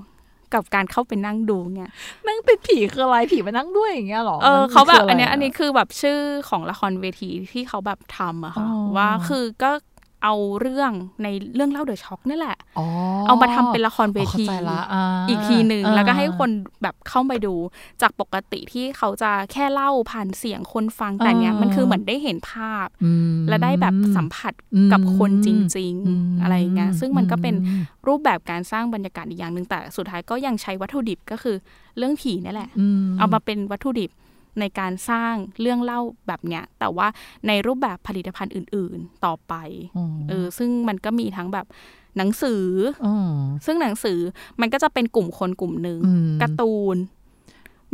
กับการเข้าไปนั่งดูเนี่ยนั่งติดผีคืออะไรผีมานั่งด้วยอย่างเงี้ยหรอเออมันเขาแบบคืะไรอันเนี้ยอันนี้คือแบบชื่อของละครเวทีที่เขาแบบทำอะค่ะอ๋อว่าคือก็ เอาเรื่องในเรื่องเล่าเดอะช็อกนี่แหละอ๋อเอามาทำเป็นละครเวทีอ๋อเข้าใจละาอีกทีหนึ่งอ่าแล้วก็ให้คนแบบเข้าไปดูจากปกติที่เขาจะแค่เล่าผ่านเสียงคนฟังแต่เนี้ยอ่ามัมันคือเหมือนได้เห็นภาพอืมและได้แบบสัมผัสอืมกับคนจริงอืมๆอะไรอย่างเงี้ยซึ่งมันก็เป็นอืมรูปแบบการสร้างบรรยากาศอีกอย่างหนึ่งแต่สุดท้ายก็ยังใช้วัตถุดิบก็คือเรื่องผีนี่แหละมเอามาเป็นวัตถุดิบ ในการสร้างเรื่องเล่าแบบเนี้ย แต่ว่าในรูปแบบผลิตภัณฑ์อื่น ๆ ต่อไปอ๋อเออซึ่งมันก็มีทั้งแบบหนังสืออ๋อซึ่งหนังสือมันก็จะเป็นกลุ่มคนกลุ่มหนึ่งอืมการ์ตูน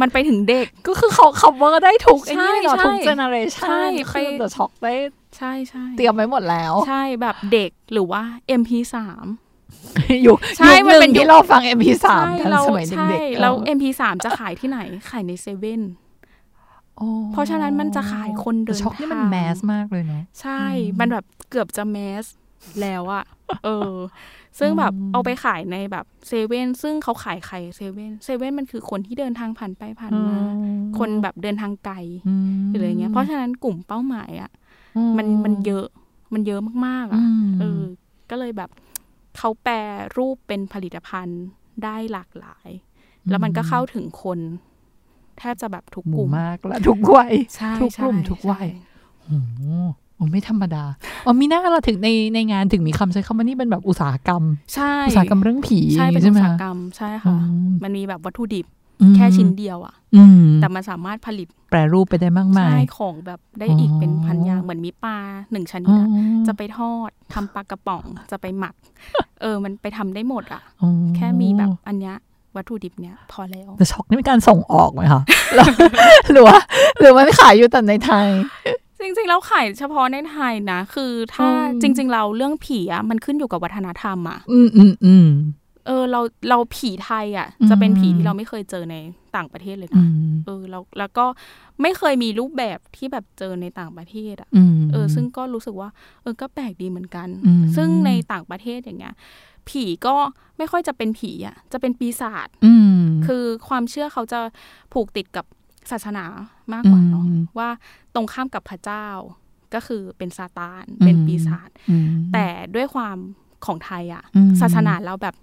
มันไปถึงเด็กก็คือเขา cover ได้ทุกไอ้ใช่นี่เนาะใช่ทุก generation ใช่คือไป The Shock ได้ใช่ใช่เตรียมไว้หมดแล้ว ใช่แบบเด็กหรือว่า MP3 ยุคใช่ยุคมันหเป็นึ่นงยุคที่เราฟัง MP3 ใช่กันเราสมัยใช่เด็กๆแล้วเออ MP3 จะขายที่ไหน ขายในเซเว่นอ๋อ เพราะฉะนั้นมันจะขายคนเดิน The Shock นี่มันทางแมสมากเลยเนาะใช่ มันแบบเกือบจะแมสแล้วอะเออ ซึ่งแบบอืมเอาไปขายในแบบเซเว่นซึ่งเขาขายใครเซเว่นเซเว่นมันคือคนที่เดินทางผ่านไปผ่านมา คนแบบเดินทางไกลอืมหรืออะไรเงี้ย เพราะฉะนั้นกลุ่มเป้าหมายอะอืมันมันเยอะมันเยอะมากๆอือะมเออ ก็เลยแบบเขาแปรรูปเป็นผลิตภัณฑ์ได้หลากหลาย แล้วมันก็เข้าถึงคน แทบจะแบบทุกหกมู่ลุ่มมากและทุกวัยใช่ทุกกลุ่มใช่ทุกวัยใช่โอ้โหโอ้ไม่ธรรมดาอ๋อมีหน้าเราถึงในในงานถึงมีคำใช้คำว่านี่เป็นแบบอุตสาหกรรม ใช่อุตสาหกรรมเรื่องผีใช่เป็นใช่อุไหตมสาหคะกรรมใช่อืค่ะมมันมีแบบวัตถุดิบอืมแค่ชิ้นเดียวอะอืมแต่มันสามารถผลิตแปรรูปไปได้มากมาใช่ยของแบบได้อ๋ออีอีกเป็นพันอย่างเหมือนมีปลาหนึ่งชนิดอ๋ออะจะไปทอดทำปลากระป๋องจะไปหมัก เออ มันไปทำได้หมดอะอ๋อแค่มีแบบอันเนี้ย วัตถุดิบเนี้ยพอแล้วแต่ช็อกนี่เป็นการส่งออกไหมคะแล้วหรือว่าหรือว่ามันขายอยู่แต่ในไทย จริงๆแล้วขายเฉพาะในไทยนะ คือถ้าอืมจริง ๆ เราเรื่องผีอะมันขึ้นอยู่กับวัฒนธรรมอะอืมอืมอืมเออเราเราผีไทยอะอืมจะเป็นผีที่เราไม่เคยเจอในต่างประเทศเลยอืนะมเออแล้วแล้วก็ไม่เคยมีรูปแบบที่แบบเจอในต่างประเทศอะอืมเออ ซึ่งก็รู้สึกว่า เออก็แปลกดีเหมือนกันอืมซึ่งในต่างประเทศอย่างเงี้ย ผีก็ไม่ค่อยจะเป็นผีอะจะเป็นปีศาจอืมคือความเชื่อเขาจะผูกติดกับศาสนามากกว่าเนาะอืมว่าตรงข้ามกับพระเจ้าก็คือเป็นซาตานอืมเป็นปีศาจอืมแต่ด้วยความของไทยอะอืมศาสนาเราแบบ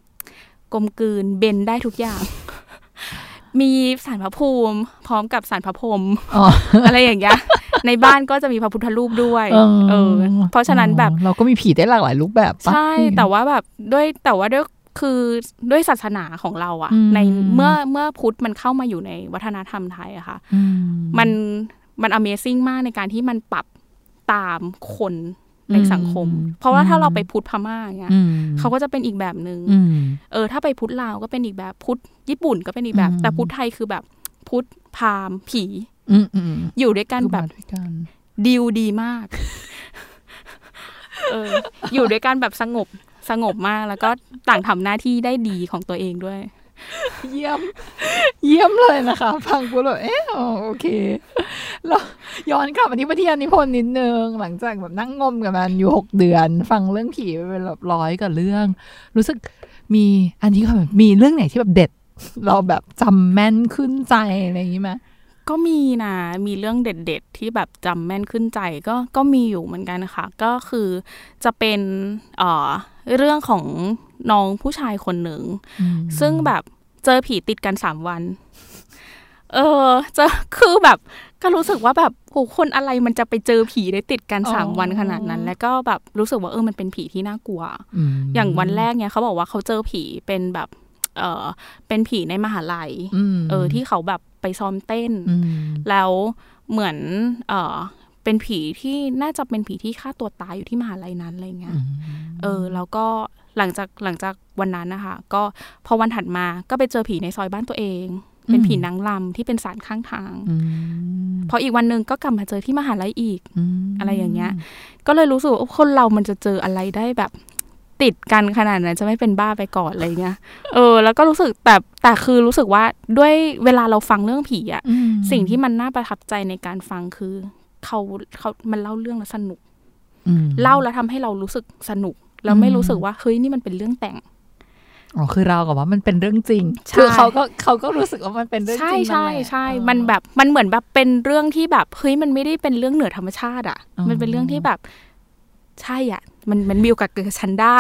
กลมกลืนเบนได้ทุกอย่าง มีสารพระภูมิพร้อมกับสารพระพรหมอ๋ออะไรอย่างเงี้ยในบ้านก็จะมีพระพุทธรูปด้วยเออเพราะฉะนั้นแบบเราก็มีผีได้หลากหลายรูปแบบปะใช่แต่ว่าแบบด้วยแต่ว่าด้วยคือด้วยศาสนาของเราอะอืมในเมื่อเมื่อพุทธมันเข้ามาอยู่ในวัฒนธรรมไทยอะค่ะอืมันมัน Amazing มากในการที่มันปรับตามคน ในสังคม เพราะว่าถ้าเราไปพุทธพม่าอย่างเงี้ยอืมเขาก็จะเป็นอีกแบบหนึง่งอืมเออ ถ้าไปพุทธลาวก็เป็นอีกแบบพุทธญี่ปุ่นก็เป็นอีกแบบอืมแต่พุทธไทยคือแบบพุทธพราหมณ์ผีอืมอืมอยู่ด้วยกันคือแบมาบด้วยกันดีลดีมากเออ อยู่ด้วยกันแบบสงบสงบมากแล้วก็ต่างทำหน้าที่ได้ดีของตัวเองด้วย เยี่ยม เยี่ยมเลยนะคะฟังกูแบบเอออ๋อโอเคแล้วย้อนกลับมาที่พระเทียนนิพนธ์นิดนึง หลังจากแบบนั่งงมกับมันอยู่หกเดือน ฟังเรื่องผีไปเป็นแบบร้อยกับเรื่อง รู้สึกมีอันนี้ก็แบบมีเรื่องไหนที่แบบเด็ด เราแบบจำแม่นขึ้นใจอะไรอย่างนี้ไหมก็มีนะ มีเรื่องเด็ด ๆ ที่แบบจำแม่นขึ้นใจก็ก็มีอยู่เหมือนกันค่ะ ก็คือจะเป็นเอ่อเรื่องของ น้องผู้ชายคนหนึ่ง ซึ่งแบบเจอผีติดกันสามวัน เออเจะคือแบบก็รู้สึกว่าแบบโหคนอะไรมันจะไปเจอผีได้ติดกันสามวันขนาดนั้น แล้วก็แบบรู้สึกว่าเออมันเป็นผีที่น่ากลัวมอย่างวันแรกเนี่ยเขาบอกว่าเขาเจอผีเป็นแบบเออเป็นผีในมหาลัยมเออที่เขาแบบไปซ้อมเต้นอืมแล้วเหมือนเออเป็นผีที่น่าจะเป็นผีที่ฆ่าตัวตายอยู่ที่มหาลัยนั้นอะไรเงี้ย เออ แล้วก็ หลังจากหลังจากวันนั้นนะคะก็พอวันถัดมาก็ไปเจอผีในซอยบ้านตัวเอง เป็นผีนางลำที่เป็นสารข้างทางอืมพออีกวันหนึ่งก็กลับมาเจอที่มหาลัยอีกมอะไรอย่างเงี้ย ก็เลยรู้สึกว่าคนเรามันจะเจออะไรได้แบบติดกันขนาดนั้นจะไม่เป็นบ้าไปก่อนอะไรเงี้ย เออ แล้วก็รู้สึกแต่แต่คือรู้สึกว่าด้วยเวลาเราฟังเรื่องผีอะอืมสิ่งที่มันน่าประทับใจในการฟังคือเขาเขามันเล่าเรื่องแล้วสนุกอืมเล่าแล้วทำให้เรารู้สึกสนุก แล้วไม่รู้สึกว่าเฮ้ยนี่มันเป็นเรื่องแต่งอ๋อคือเรากับว่ามันเป็นเรื่องจริงใช่คือเขาก็เขาก็รู้สึกว่ามันเป็นเรื่องจใช่ริงใช่นั่นแหละใช่เออมันแบบมันเหมือนแบบเป็นเรื่องที่แบบเฮ้ยมันไม่ได้เป็นเรื่องเหนือธรรมชาติอะอ๋อมันเป็นเรื่องที่แบบ ใช่อะ มันมันมีโอกาสเกิดกับฉันได้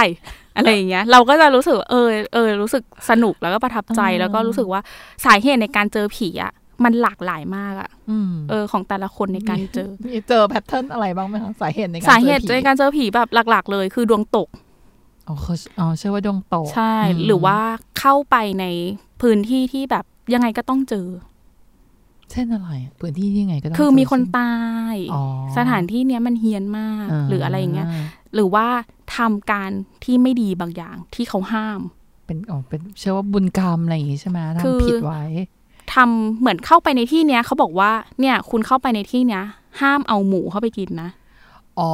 อะไรอย่างเงี้ย เราก็จะรู้สึกว่าเออเออรู้สึกสนุกแล้วก็ประทับใจแล้วก็รู้สึกว่าสาเหตุในการเจอผีอะ มันหลากหลายมากอะอืมเออ ของแต่ละคนในการเจอ มีเจอแพทเทิร์นอะไรบ้างไหมคะ สาเหตุในการสาเหตุจอในผีการเจอผีแบบหลัก ๆ เลยคือดวงตกอ๋อเขาอ๋อเชื่อว่าดวงตก ใช่มหรือว่าเข้าไปในพื้นที่ที่แบบยังไงก็ต้องเจอ เช่นอะไร พื้นที่ที่ยังไงก็ต้องคือมีคนเจอตายอ๋อสถานที่เนี้ยมันเฮี้ยนมาก หรืออะไรอย่างเงี้ย หรือว่าทำการที่ไม่ดีบางอย่างที่เขาห้าม เป็นอ๋อเป็นเชื่อว่าบุญกรรมอะไรอย่างงี้ใช่ไหมคือทำผิดไว้ ทำเหมือนเข้าไปในที่เนี้ยเขาบอกว่าเนี่ยคุณเข้าไปในที่เนี้ย ห้ามเอาหมูเข้าไปกินนะอ๋อ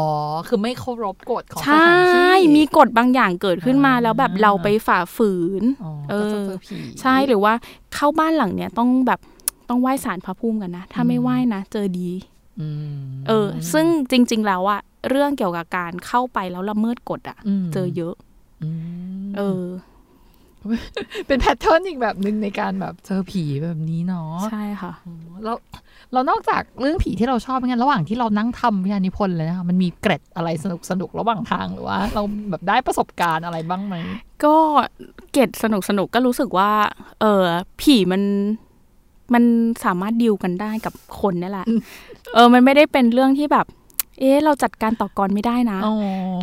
คือไม่เคารพกฎของสใช่ถานที่มีกฎบางอย่างเกิดขึ้นมาอ่าแล้วแบบเราไปฝ่าฝืนอ๋อเอก็จะอเจอผีใช่ หรือว่าเข้าบ้านหลังเนี้ยต้องแบบต้องไหว้สารพระภูมิกันนะ ถ้าไม่ไหว้นะ เจอดีอืมเออ ซึ่งจริง ๆ แล้วอะเรื่องเกี่ยวกับการเข้าไปแล้วละเมิดกฎอะมเจอเยอะมเออ เป็นแพทเทิร์นอีกแบบหนึ่งในการแบบเจอผีแบบนี้เนาะใช่ค่ะแล้วเรานอกจากเรื่องผีที่เราชอบงั้นระหว่างที่เรานั่งทำวิทยานิพนธ์เลยนะคะมันมีเกร็ดอะไรสนุกสนุกๆระหว่างทางหรือว่า เราแบบได้ประสบการณ์อะไรบ้างไหมก็เก็ตสนุกสนุกก็รู้สึกว่า เออผีมันมันสามารถดิวกันได้กับคนนี่แหละ เออ มันไม่ได้เป็นเรื่องที่แบบ เอ๊ะเราจัดการต่อกรไม่ได้นะอ๋อ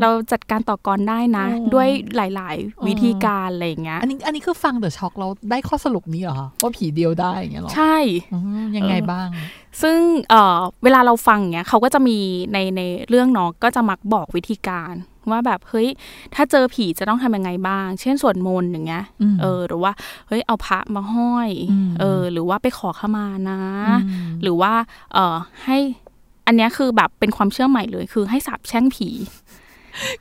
เราจัดการต่อกรได้นะอ๋อด้วยหลายอ๋อๆวิธีการอะไรอย่างเงี้ยอันนี้อันนี้คือฟังเดอะช็อกเราได้ข้อสรุปนี้เหรอคะว่าผีเดียวได้อย่างเงี้ยเหรอใช่อืมยังไงเออบ้าง ซึ่งเอ่อเวลาเราฟังเนี้ยเขาก็จะมีในในเรื่องเนาะก็จะมักบอกวิธีการว่าแบบเฮ้ยถ้าเจอผีจะต้องทำยังไงบ้าง เช่นสวดมนต์อย่างเงี้ยอืมเออหรือว่าเฮ้ยเอาพระมาห้อยอืมเออหรือว่าไปขอขมานะอืมหรือว่าเออให้ อันเนี้ยคือแบบเป็นความเชื่อใหม่เลย คือให้สาบแช่งผี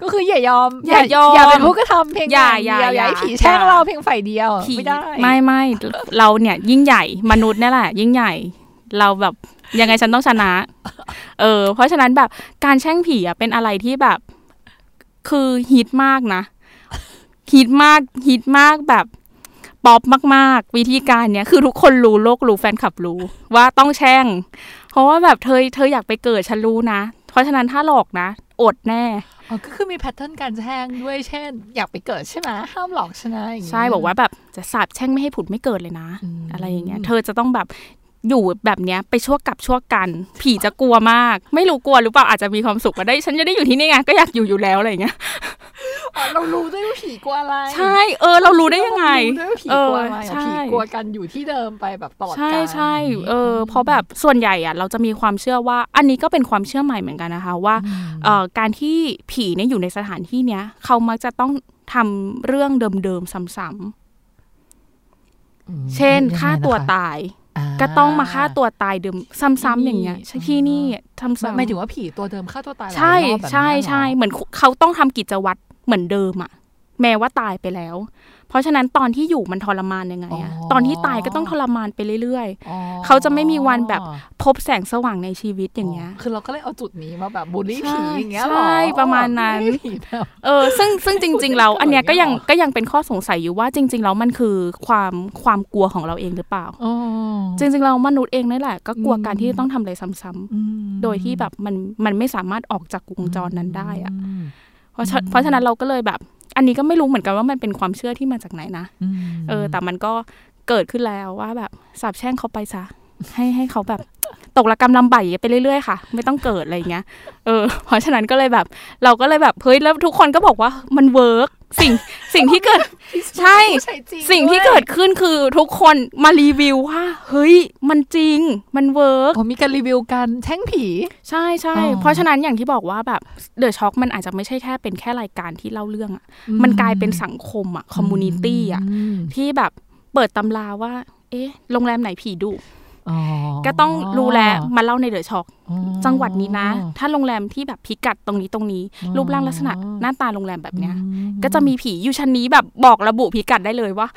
ก็คืออย่ายอม อย่ายอมอย่าเป็นผู้กระทำเพียงอย่าฝ่ายเดียวอย่าอย่าให้อย่าผีแช่งอย่าเราเพียงฝ่ายเดียวผีไม่ได้ไม่ไม่เราเนี่ยยิ่งใหญ่มนุษย์เนี่ยแหละ ยิ่งใหญ่เราแบบยังไงฉันต้องชนะ เออ เพราะฉะนั้นแบบการแช่งผีอะเป็นอะไรที่แบบ คือฮิตมากนะฮิตมากฮิตมากแบบป๊อปมาก ๆ วิธีการเนี้ยคือทุกคนรู้โลกรู้แฟนคลับรู้ ว่าต้องแช่งเพ ราะว่าแบบเธอเธออยากไปเกิดฉันรู้นะ เพราะฉะนั้นถ้าหลอกนะ อดแน่อ๋อก็คือมีแพทเทิร์นการแช่งด้วยเช่น อยากไปเกิดใช่ไหมห้ามหลอกชนะย่งงี้ใช่บอกว่าแบบจะสาบแช่งไม่ให้ผุดไม่เกิดเลยนะ อะไรอย่างเงี้ย เธอจะต้องแบบ อยู่แบบเนี้ยไปชั่วกับชั่วกัน ผีจะกลัวมาก ไม่รู้กลัวหรือเปล่าอาจจะมีความสุขก็ได้ ฉันจะได้อยู่ที่นี่ไงก็อยากอยู่อยู่แล้วอะไรอย่างเงี้ยอ๋อเรารู้ด้วยว่าผีกลัวอะไร ใช่ เออ เรารู้ได้ยังไงเรารู้ด้วยว่าผีกลัวอะไรเอออะใช่ผีกลัวกันอยู่ที่เดิมไปแบบตลอดใช่กาลใช่เออเพราะแบบส่วนใหญ่อะเราจะมีความเชื่อว่าอันนี้ก็เป็นความเชื่อใหม่เหมือนกันนะคะว่าเอ่อการที่ผีเนี่ยอยู่ในสถานที่เนี้ยเขามักจะต้องทำเรื่องเดิมๆซ้ำอืมๆเช่นยังไงฆ่าตัวนะคะตายอ่า ก็ต้องมาฆ่าตัวตายเดิมซ้ำๆอย่างเงี้ยที่นี่ที่นี่ซ้ำๆหมายถึงว่าผีตัวเดิมฆ่าตัวตายหลายใช่รอบแบบนั้นใช่เหรอใช่เหมือนเขาต้องทำกิจวัตรเหมือนเดิมอะ แม้ว่าตายไปแล้ว เพราะฉะนั้นตอนที่อยู่มันทรมานยังไงอะตอนที่ตายก็ต้องทรมานไปเรื่อยอ๋อเขาจะไม่มีวันแบบๆพบแสงสว่างในชีวิตอย่างเงี้ย คือเราก็เลยเอาจุดนี้มาแบบบูลลี่ใช่ผีอย่างเงี้ยเหรอ ใช่ ประมาณนั้นบูลลี่ผีแบบเออ ซึ่งซึ่งจริงๆแล้วพูดได้อันเนี้ยก็ยังก่อนเนี่ยหรอก็ยังเป็นข้อสงสัยอยู่ว่าจริง ๆ แล้วมันคือความความกลัวของเราเองหรือเปล่าอ๋อจริงๆเรามนุษย์เองนั่นแหละ ก็กลัวอืมการที่ต้องทำอะไรซ้ำๆอืมโดยที่แบบมันมันไม่สามารถออกจากวงจรนั้นได้อะมเพราะฉะเพราะฉะนั้นเราก็เลยแบบ อันนี้ก็ไม่รู้เหมือนกันว่ามันเป็นความเชื่อที่มาจากไหนนะอืมเออ แต่มันก็เกิดขึ้นแล้วว่าแบบสาบแช่งเขาไปซะให้ให้เขาแบบตกระกำลำใบไปเรื่อยๆค่ะ ไม่ต้องเกิดอะไรอย่างเงี้ย เออ เพราะฉะนั้นก็เลยแบบ เราก็เลยแบบเฮ้ยแล้วทุกคนก็บอกว่ามัน work สิ่งสิ่งที่เกิด ใช่ใช่จริงสิ่งที่ด้วยเกิดขึ้นคือทุกคนมารีวิวว่า เฮ้ย มันจริงมัน work อ๋อมีการรีวิวกันแช่งผี ใช่ใช่อ๋อเพราะฉะนั้นอย่างที่บอกว่าแบบเดอะช็อคมันอาจจะไม่ใช่แค่เป็นแค่รายการที่เล่าเรื่องอะมันกลายเป็นสังคมอะ community อะที่แบบเปิดตำราว่า เอ๊ะ โรงแรมไหนผีดุอ๋อ ก็ต้องรู้และมาเล่าในเดอะช็อคอ๋อจังหวัดนี้นะ ถ้าโรงแรมที่แบบพิกัดตรงนี้ตรงนี้อ๋อรูปร่างลักษณะหน้าตาโรงแรมแบบเนี้ยอืมก็จะมีผีอยู่ชั้นนี้แบบบอกระบุพิกัดได้เลยว่า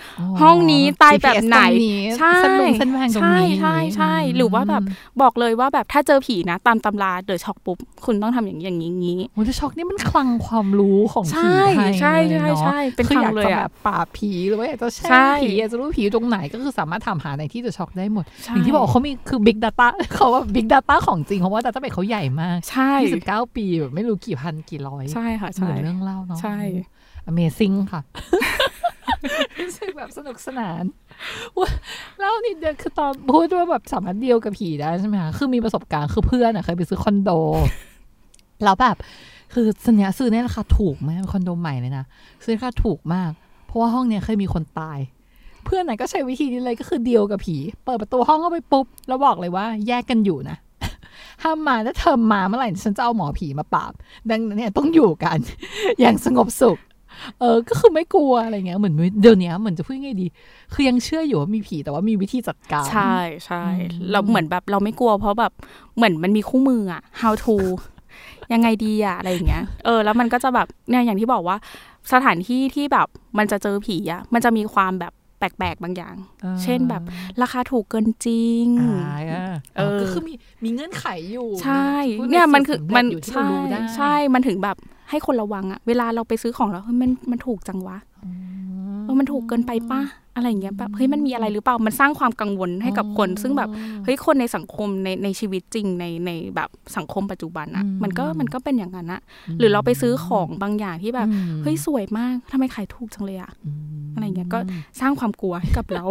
ห้องนี้ตายแบบไหน GPS ตรงนี้ใช่เส้นรุ้งเส้นแวงตรงนี้ใช่ใช่ใช่หรือว่าแบบบอกเลยว่าแบบถ้าเจอผีนะ ตามตำราเดอะช็อคปุ๊บคุณต้องทำอย่างนี้อย่างนี้อย่างนี้โอ้ยเดอะช็อคนี่มันคลังความรู้ของใช่ผีไทยใช่เลยใช่เนาะใช่เป็นคือคลัองยากเลจะยแบอะบปราบผีหรือว่าอยากจะแช่งผีใช่อยากจะรู้ผีอยู่ตรงไหนก็คือสามารถถามหาในที่เดอะช็อกได้หมดใช่อย่างที่บอกเขามีคือ Big Data เขาว่า Big Data ของจริงเพราะว่า Data เบสเขาใหญ่มาก ใช่29 ปีแบบไม่รู้กี่พันกี่ร้อย ใช่ค่ะเหมืใช่อนเรื่องเล่าเนาะใช่ Amazing ค่ะรู้สึกแบบสนุกสนานว่าเล่านิดเดียวคือตอนพูดว่าแบบสามารถเดียวกับผีได้ใช่ไหมคะคือมีประสบการณ์คือเพื่อนอะเคยไปซื้อคอนโดแล้วแบบคือสัญญาซื้อในราคาถูกมากเป็นคอนโดใหม่เลยนะซื้อราคาถูกมาก เพราะว่าห้องเนี้ยเคยมีคนตายเพื่อนน่ะก็ใช้วิธีนี้เลยก็คือเดียวกับผี เปิดประตูห้องเข้าไปปุ๊บแล้วบอกเลยว่าแยกกันอยู่นะห้ามมาถ้าเธอมาเมื่อไหร่ฉันจะเอาหมอผีมาปราบ ดังนั้นเนี่ยต้องอยู่กัน อย่างสงบสุข เออ ก็คือไม่กลัวอะไรเงี้ยเหมือนเดี๋ยวนี้เหมือนจะพูดยังไงดี คือยังเชื่ออยู่ว่ามีผีแต่ว่ามีวิธีจัดการ ใช่ใช่เราเหมือนแบบเราไม่กลัวเพราะแบบเหมือนมันมีคู่มืออะ how to ยังไงดีอะอะไรอย่างเงี้ย เออ แล้วมันก็จะแบบเนี่ยอย่างที่บอกว่าสถานที่ที่แบบมันจะเจอผีอะมันจะมีความแบบ แปลกๆบางอย่างออเช่นแบบราคาถูกเกินจริงอ่าอ่าเออก็คือมีมีเงื่อนไขอยู่ ใช่พูดเนี่ยมันคือสูตรสำเร็จมันอยู่ที่เราใช่รู้ได้ใช่มันถึงแบบให้คนระวังอะเวลาเราไปซื้อของแล้วเฮ้ยมันมันถูกจังวะอืมเออมันถูกเกินไปป่ะอะไรอย่างเงี้ยแบบเฮ้ยมันมีอะไรหรือเปล่ามันสร้างความกังวลให้กับคน ซึ่งแบบเฮ้ยคนในสังคมในในชีวิตจริงในในแบบสังคมปัจจุบันอะอืมมันก็มันก็เป็นอย่างนั้นอะหรือเราไปซื้อของบางอย่างที่แบบอืมเฮ้ยสวยมากทำไมขายถูกจังเลยอะมอะไรเงี้ยก็สร้างความกลัวให้กับเรา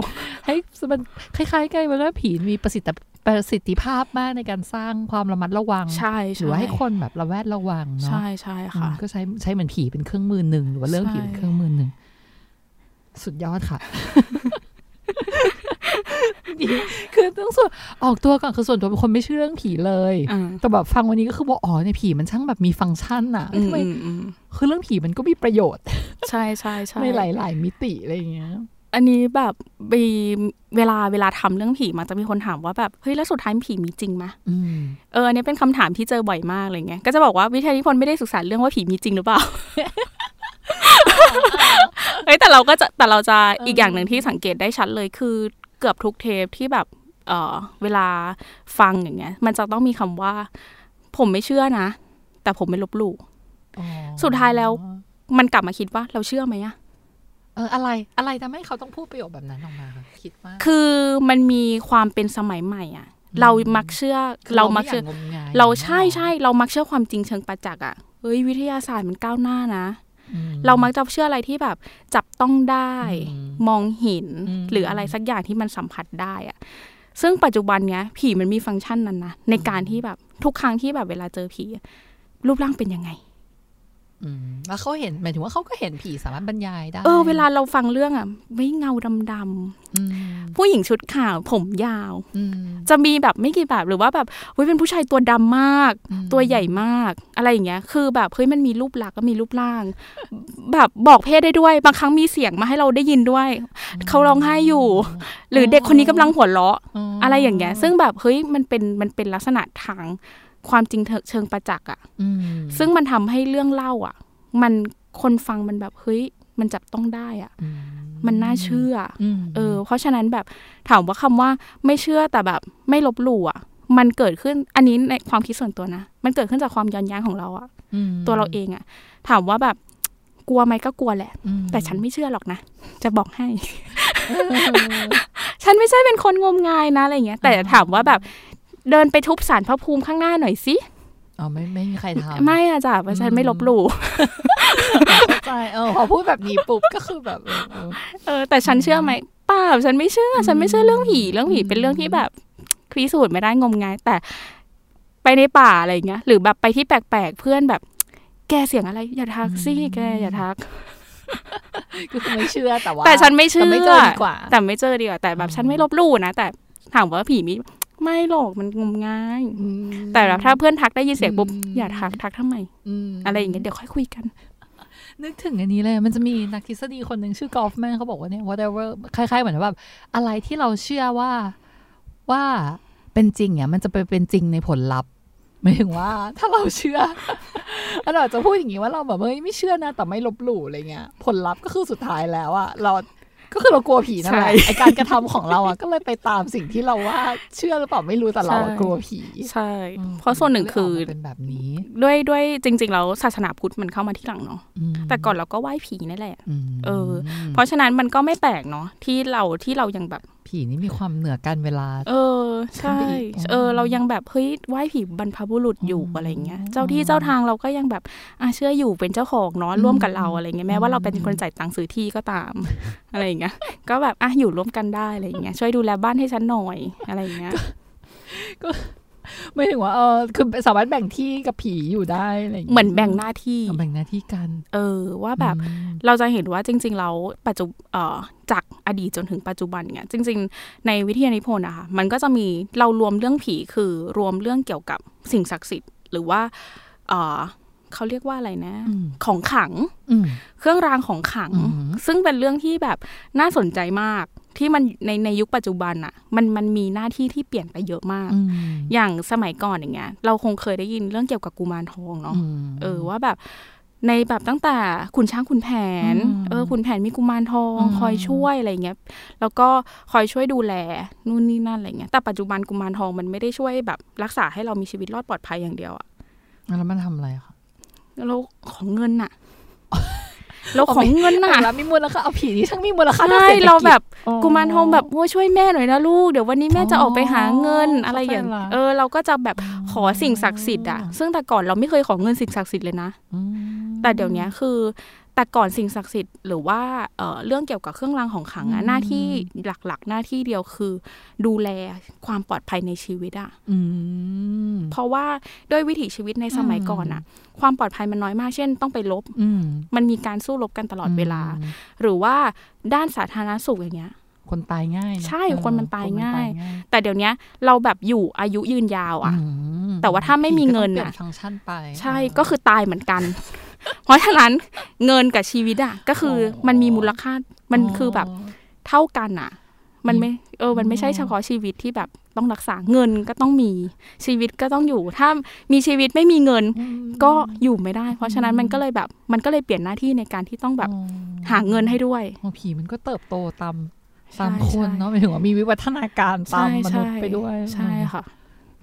ให้มันคล้ายๆกันว่าผีมีประสิทธิประสิทธิภาพมากในการสร้างความระมัดระวังใช่หรือว่าให้คนแบบระแวดระวังเนาะใช่ใช่ค่ะอืมก็ใช้ใช้เหมือนผีเป็นเครื่องมือหนึ่งหรือว่าเรื่องผีใช่เป็นเครื่องมือหนึ่ง สุดยอดค่ะดีคือต้องส่วนออกตัวก่อนคือส่วนตัวเป็นคนไม่เชื่อเรื่องผีเลยอ่าแต่แบบฟังวันนี้ก็คือว่าอ๋อในยผีมันช่างแบบมีฟังก์ชันอะอืมทำไมอืมอืมคือเรื่องผีมันก็มีประโยชน์ ใช่ใช่ใช่ในหลาย ๆ มิติอะไรอย่างเงี้ยอันนี้แบบมีเวลาเวลาทำเรื่องผีมันจะมีคนถามว่าแบบเฮ้ยแล้วสุดท้ายผีมีจริงไหมอืมเอออันนี้เป็นคำถามที่เจอบ่อยมากอะไรเงี้ยก็จะบอกว่าวิทยานิพนธ์ไม่ได้ศึกษาเรื่องว่าผีมีจริงหรือเปล่า เฮ้ยแต่เราก็จะแต่เราจะอีกอย่างหนึ่งที่สังเกตได้ชัดเลยคือเกือบทุกเทปที่แบบเออเวลาฟังอย่างเงี้ย มันจะต้องมีคำว่า ผมไม่เชื่อนะ แต่ผมไม่ลบหลู่อ๋อสุดท้ายแล้วมันกลับมาคิดว่าเราเชื่อไหมอะเอออะไรอะไรทำให้เขาต้องพูดประโยคแบบนั้นออกมาคะคิดว่าคือมันมีความเป็นสมัยใหม่อะเรามักเชื่อเรามักเชื่อไยงมงายเราใช่ใช่เรามักเชื่อความจริงเชิงประจักษ์อะเฮ้ยวิทยาศาสตร์มันก้าวหน้านะอื เรามักจะเชื่ออะไรที่แบบจับต้องได้อืมมองเห็นอืมหรืออะไรสักอย่างที่มันสัมผัสได้อะซึ่งปัจจุบันเนี้ยผีมันมีฟังก์ชันนั้นนะในการที่แบบทุกครั้งที่แบบเวลาเจอผีอะรูปร่างเป็นยังไงอืม แล้วเขาเห็นหมายถึงว่าเขาก็เห็นผีสามารถบรรยายได้ เออเวลาเราฟังเรื่องอะ ไม่เงาดำอืมๆผู้หญิงชุดขาวผมยาวอืมจะมีแบบไม่กี่แบบหรือว่าแบบเฮ้ยเป็นผู้ชายตัวดำมากอืมตัวใหญ่มาก อะไรอย่างเงี้ย คือแบบเฮ้ยมันมีรูปลักษณ์ก็มีรูปร่าง แบบบอกเพศได้ด้วย บางครั้งมีเสียงมาให้เราได้ยินด้วยเขาร้องไห้อยู่ หรือเด็กคนนี้กำลังหัวเราะ อะไรอย่างเงี้ย ซึ่งแบบเฮ้ยมันเป็นมันเป็นลักษณะทาง ความจริงเชิงประจักษ์อะอืมซึ่งมันทำให้เรื่องเล่าอะมันคนฟังมันแบบเฮ้ยมันจับต้องได้อะอืมันน่าเชื่อมเออ เพราะฉะนั้นแบบถามว่าคำว่าไม่เชื่อแต่แบบไม่ลบหลู่อะ มันเกิดขึ้นอันนี้ในความคิดส่วนตัวนะ มันเกิดขึ้นจากความย้อนแย้งของเราอะมตัวเราเองอะ ถามว่าแบบกลัวไหมก็กลัวแหละอืมแต่ฉันไม่เชื่อหรอกนะ จะบอกให้ ฉันไม่ใช่เป็นคนงมงายนะอะไรเงี้ย แต่ถามว่าแบบ เดินไปทุบสารพระภูมิข้างหน้าหน่อยสิอ๋อไม่ไม่มีใครทำไม่อะจ้ะเพราะฉันไม่ลบหลู่เข้าใจเออพอพูดแบบนี้ปุ๊บก็คือแบบเออเออเออ แต่ฉันเชื่อไหมเปล่าฉันไม่เชื่อ ฉันไม่เชื่อเรื่องผีเรื่องผีเป็นเรื่องที่แบบพิสูจน์ไม่ได้งมงาย แต่ไปในป่าอะไรอย่างเงี้ย หรือแบบไปที่แปลกๆเพื่อนแบบ แกเสียงอะไร อย่าทักสิแกอย่าทักก็คือไม่เชื่อแต่ว่าแต่ฉันไม่เชื่อแต่ไม่เจอดีกว่าแต่ไม่เจอดีกว่าแต่แบบฉันไม่ลบหลู่นะแต่ถามว่าผีมี ไม่หรอกมันงมงายอืมแต่แบบถ้าเพื่อนทักได้ยินเสียงปุ๊บอืมอย่าทักทักทำไมมอะไรอย่างเงี้ยเดี๋ยวค่อยคุยกัน นึกถึงอันนี้เลย มันจะมีนักทฤษฎีคนหนึ่งชื่อกอล์ฟแมนเขาบอกว่าเนี่ย whatever คล้ายๆเหมือนแบบอะไรที่เราเชื่อว่าว่าเป็นจริงเนี่ยมันจะไปเป็นจริงในผลลัพธ์หมายถึงว่าถ้าเราเชื่อเราอาจจะพูดอย่างนี้ว่าเราแบบเฮ้ยไม่เชื่อนะ แต่ไม่ลบหลู่อะไรเงี้ยผลลัพธ์ก็คือสุดท้ายแล้วอะเรา ก็คือเรากลัวผีนั่นแหละใช่ไอการกระทำของเราอะก็เลยไปตามสิ่งที่เราว่าเชื่อหรือเปล่าไม่รู้แต่เราอะใช่กลัวผี ใช่ เพราะส่วนหนึ่งคือก็เลยกมาเป็นแบบนี้ ด้วยด้วยจริง ๆ แล้วศาสนาพุทธมันเข้ามาที่หลังเนาะมแต่ก่อนเราก็ไหว้ผีนั่นแหละมเออ เพราะฉะนั้นมันก็ไม่แปลกเนาะที่เราที่เรายังแบบ ผีนี่มีความเหนือการเวลา เออ ใช่ขึ้นไปอีกเออ เรายังแบบเฮ้ยไหว้ผีบรรพบุรุษอยู่อืมอะไรเงี้ย เจ้าที่เจ้าทางเราก็ยังแบบอะเชื่ออยู่เป็นเจ้าของเนาะอืมร่วมกับเราอะไรเงี้ยแม้ว่าเราเป็นอืมคนจ่ายตังค์ซื้อที่ก็ตาม อะไรอย่างเงี้ย ก็แบบอะอยู่ร่วมกันได้อะไรอย่างเงี้ยช่วยดูแลบ้านให้ฉันหน่อยอะไรอย่างเงี้ย ไม่ถึงว่าเออคือสามารถแบ่งที่กับผีอยู่ได้อะไรย่างงี้ยเหมือนแบ่งหน้าที่เอาแบ่งหน้าที่กัน เออ ว่าแบบอืมเราจะเห็นว่าจริงๆแล้วปัจจุเอ่อจากอดีตจนถึงปัจจุบันเนี่ยจริง ๆ ในวิทยานิพนธ์อะค่ะมันก็จะมีเรารวมเรื่องผีคือรวมเรื่องเกี่ยวกับสิ่งศักดิ์สิทธิ์หรือว่าเอ่อเขาเรียกว่าอะไรนะอืมของขลังอืมเครื่องรางของขลังอืมซึ่งเป็นเรื่องที่แบบน่าสนใจมาก ที่มันในในยุคปัจจุบันอะมันมันมีหน้าที่ที่เปลี่ยนไปเยอะมากอืมอย่างสมัยก่อนอย่างเงี้ย เราคงเคยได้ยินเรื่องเกี่ยวกับกุมารทองเนาะมเออว่าแบบในแบบตั้งแต่ขุนช้างขุนแผนอืมเออขุนแผนมีกุมารทองอืมคอยช่วยอะไรเงี้ย แล้วก็คอยช่วยดูแลนู่นนี่นั่นอะไรเงี้ย แต่ปัจจุบันกุมารทองมันไม่ได้ช่วยแบบรักษาให้เรามีชีวิตรอดปลอดภัยอย่างเดียวอะแล้วมันทำอะไรคะเราของเงินอะ เราของเงินน่ะแล้วมีมูลค่าเอาผีนี่ช่างมีมูลค่าทางใช่ศษฐกิจเราแบบอ๋อกุมารทองแบบโอ้ช่วยแม่หน่อยนะลูกเดี๋ยววันนี้แม่จะออกไปหาเงินอ๋อออะไรอย่างเข้าใจละเออเราก็จะแบบขอสิ่งศักดิ์สิทธิ์อะซึ่งแต่ก่อนเราไม่เคยขอเงินสิ่งศักดิ์สิทธิ์เลยนะอืมแต่เดี๋ยวนี้คือ แต่ก่อนสิ่งศักดิ์สิทธิ์หรือว่าเอ่อเรื่องเกี่ยวกับเครื่องรางของขลังอะหน้าที่หลักๆ หน้าที่เดียวคือ ดูแลความปลอดภัยในชีวิตอะอืมเพราะว่าด้วยวิถีชีวิตในสมัยก่อนอะความปลอดภัยมันน้อยมากเช่น ต้องไปลบอืมมันมีการสู้รบกันตลอดเวลา หรือว่าด้านสาธารณสุขอย่างเงี้ยคนตายง่ายนะใช่เออคนมันตายคง่าย แต่เดี๋ยวนี้เราแบบอยู่อายุยืนยาวอะอืมแต่ว่าถ้าไม่มีเงินผีก็ต้องน่ะเปลี่ยฟังก์ชันไปใช่ก็คือตายเหมือนกัน เพราะฉะนั้นเงินกับชีวิตอะก็คือมันมีมูลค่ามันคือแบบเท่ากันอะมันไม่เออ มันไม่ใช่เฉพาะชีวิตที่แบบต้องรักษาเงินก็ต้องมีชีวิตก็ต้องอยู่ ถ้ามีชีวิตไม่มีเงินอืมก็อยู่ไม่ได้ เพราะฉะนั้นมันก็เลยแบบ มันก็เลยเปลี่ยนหน้าที่ในการที่ต้องแบบอ๋อหาเงินให้ด้วยอ๋อผีมันก็เติบโตตามใช่ตามคนใช่เนาะหมายถึงว่ามีวิวัฒนาการตามมนุษย์ไปด้วยใช่ค่ะ